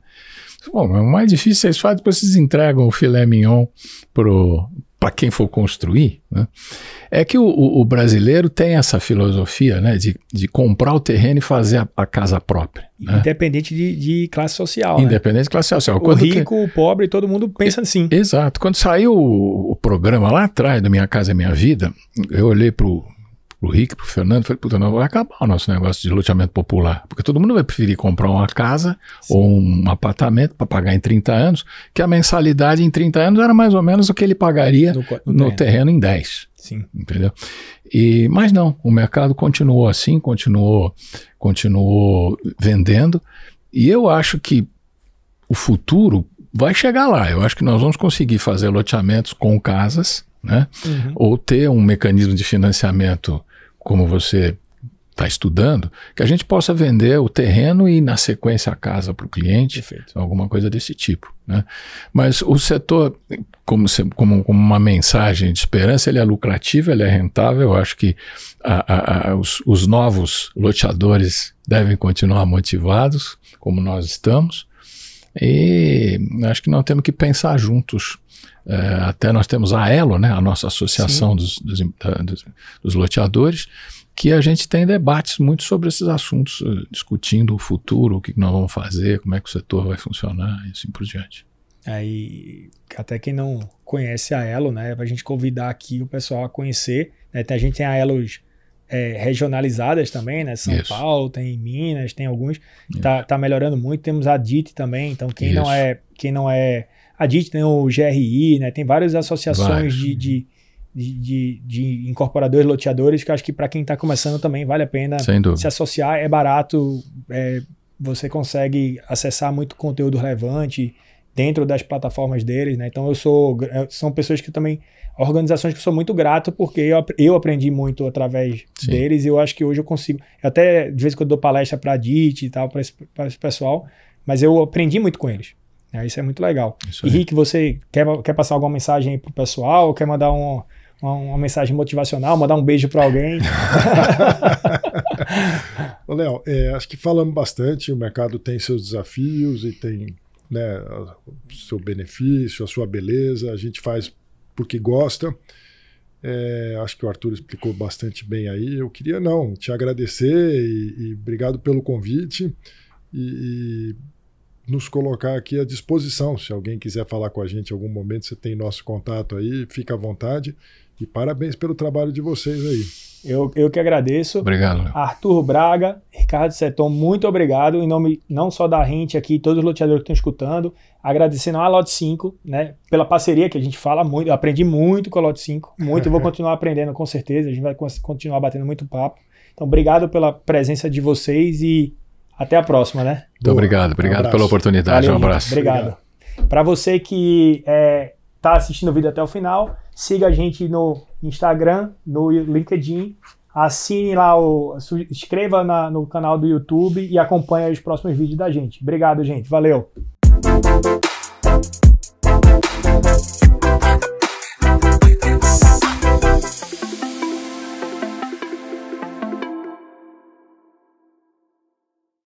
Bom, o mais difícil vocês fazem, depois vocês entregam o filé mignon para quem for construir, né? É que o, o, brasileiro tem essa filosofia, né, de, de comprar o terreno e fazer a, a casa própria. Né? Independente de, de, classe social. Né? Independente de classe social. O Quando rico, que... o pobre, todo mundo pensa assim. Exato. Quando saiu o, o programa lá atrás do Minha Casa é Minha Vida, eu olhei para o pro Rick, pro Fernando, falei, puta, não vai acabar o nosso negócio de loteamento popular, porque todo mundo vai preferir comprar uma casa Sim. ou um apartamento para pagar em 30 anos, que a mensalidade em 30 anos era mais ou menos o que ele pagaria no, no, no terreno. terreno. em 10. Sim. Entendeu? E, mas não, o mercado continuou assim, continuou, continuou vendendo, e eu acho que o futuro vai chegar lá. Eu acho que nós vamos conseguir fazer loteamentos com casas, né? Uhum. Ou ter um mecanismo de financiamento como você está estudando, que a gente possa vender o terreno e, na sequência, a casa para o cliente, Perfeito. alguma coisa desse tipo. Né? Mas o setor, como, se, como, como, uma mensagem de esperança, ele é lucrativo, ele é rentável. Eu acho que a, a, a, os, os novos loteadores devem continuar motivados, como nós estamos. E acho que nós temos que pensar juntos é, até nós temos a Elo, né, a nossa associação dos, dos, dos, dos, loteadores, que a gente tem debates muito sobre esses assuntos, eh, discutindo o futuro, o que nós vamos fazer, como é que o setor vai funcionar e assim por diante. Aí, até quem não conhece a Elo, né, para a gente convidar aqui o pessoal a conhecer. Né, a gente tem a Elos é, regionalizadas também, né? São Isso. Paulo, tem Minas, tem alguns. Tá, tá melhorando muito. Temos a DIT também. Então, quem Isso. não é quem não é a DIT tem o GRI, né? Tem várias associações de, de, de, de, incorporadores, loteadores, que acho que para quem está começando também vale a pena se associar. É barato, é, você consegue acessar muito conteúdo relevante dentro das plataformas deles, né? Então eu sou, são pessoas que também organizações que eu sou muito grato porque eu, eu aprendi muito através Sim. deles e eu acho que hoje eu consigo. Eu até de vez em quando dou palestra para a DIT e tal para esse, esse pessoal, mas eu aprendi muito com eles. É, isso é muito legal. Isso e Rick, você quer, quer passar alguma mensagem aí pro pessoal? Quer mandar um, uma, uma, mensagem motivacional, mandar um beijo para alguém? Léo, é, acho que falamos bastante, o mercado tem seus desafios e tem né, seu benefício, a sua beleza, a gente faz porque gosta. É, acho que o Arthur explicou bastante bem aí. Eu queria, não, te agradecer e, e obrigado pelo convite. E, e nos colocar aqui à disposição. Se alguém quiser falar com a gente em algum momento, você tem nosso contato aí, fica à vontade. E parabéns pelo trabalho de vocês aí. Eu, eu que agradeço. Obrigado. Arthur Braga, Ricardo Seton, muito obrigado. Em nome não só da gente aqui, todos os loteadores que estão escutando. Agradecendo a Lot 5, né, pela parceria que a gente fala muito. Eu aprendi muito com a Lot 5, muito. e vou continuar aprendendo com certeza. A gente vai continuar batendo muito papo. Então, obrigado pela presença de vocês e até a próxima, né? Muito obrigado, obrigado um pela oportunidade. Valeu, um abraço. Obrigado. Para você que está é, tá assistindo o vídeo até o final, siga a gente no Instagram, no LinkedIn, assine lá, o, inscreva na, no canal do YouTube e acompanhe os próximos vídeos da gente. Obrigado, gente. Valeu.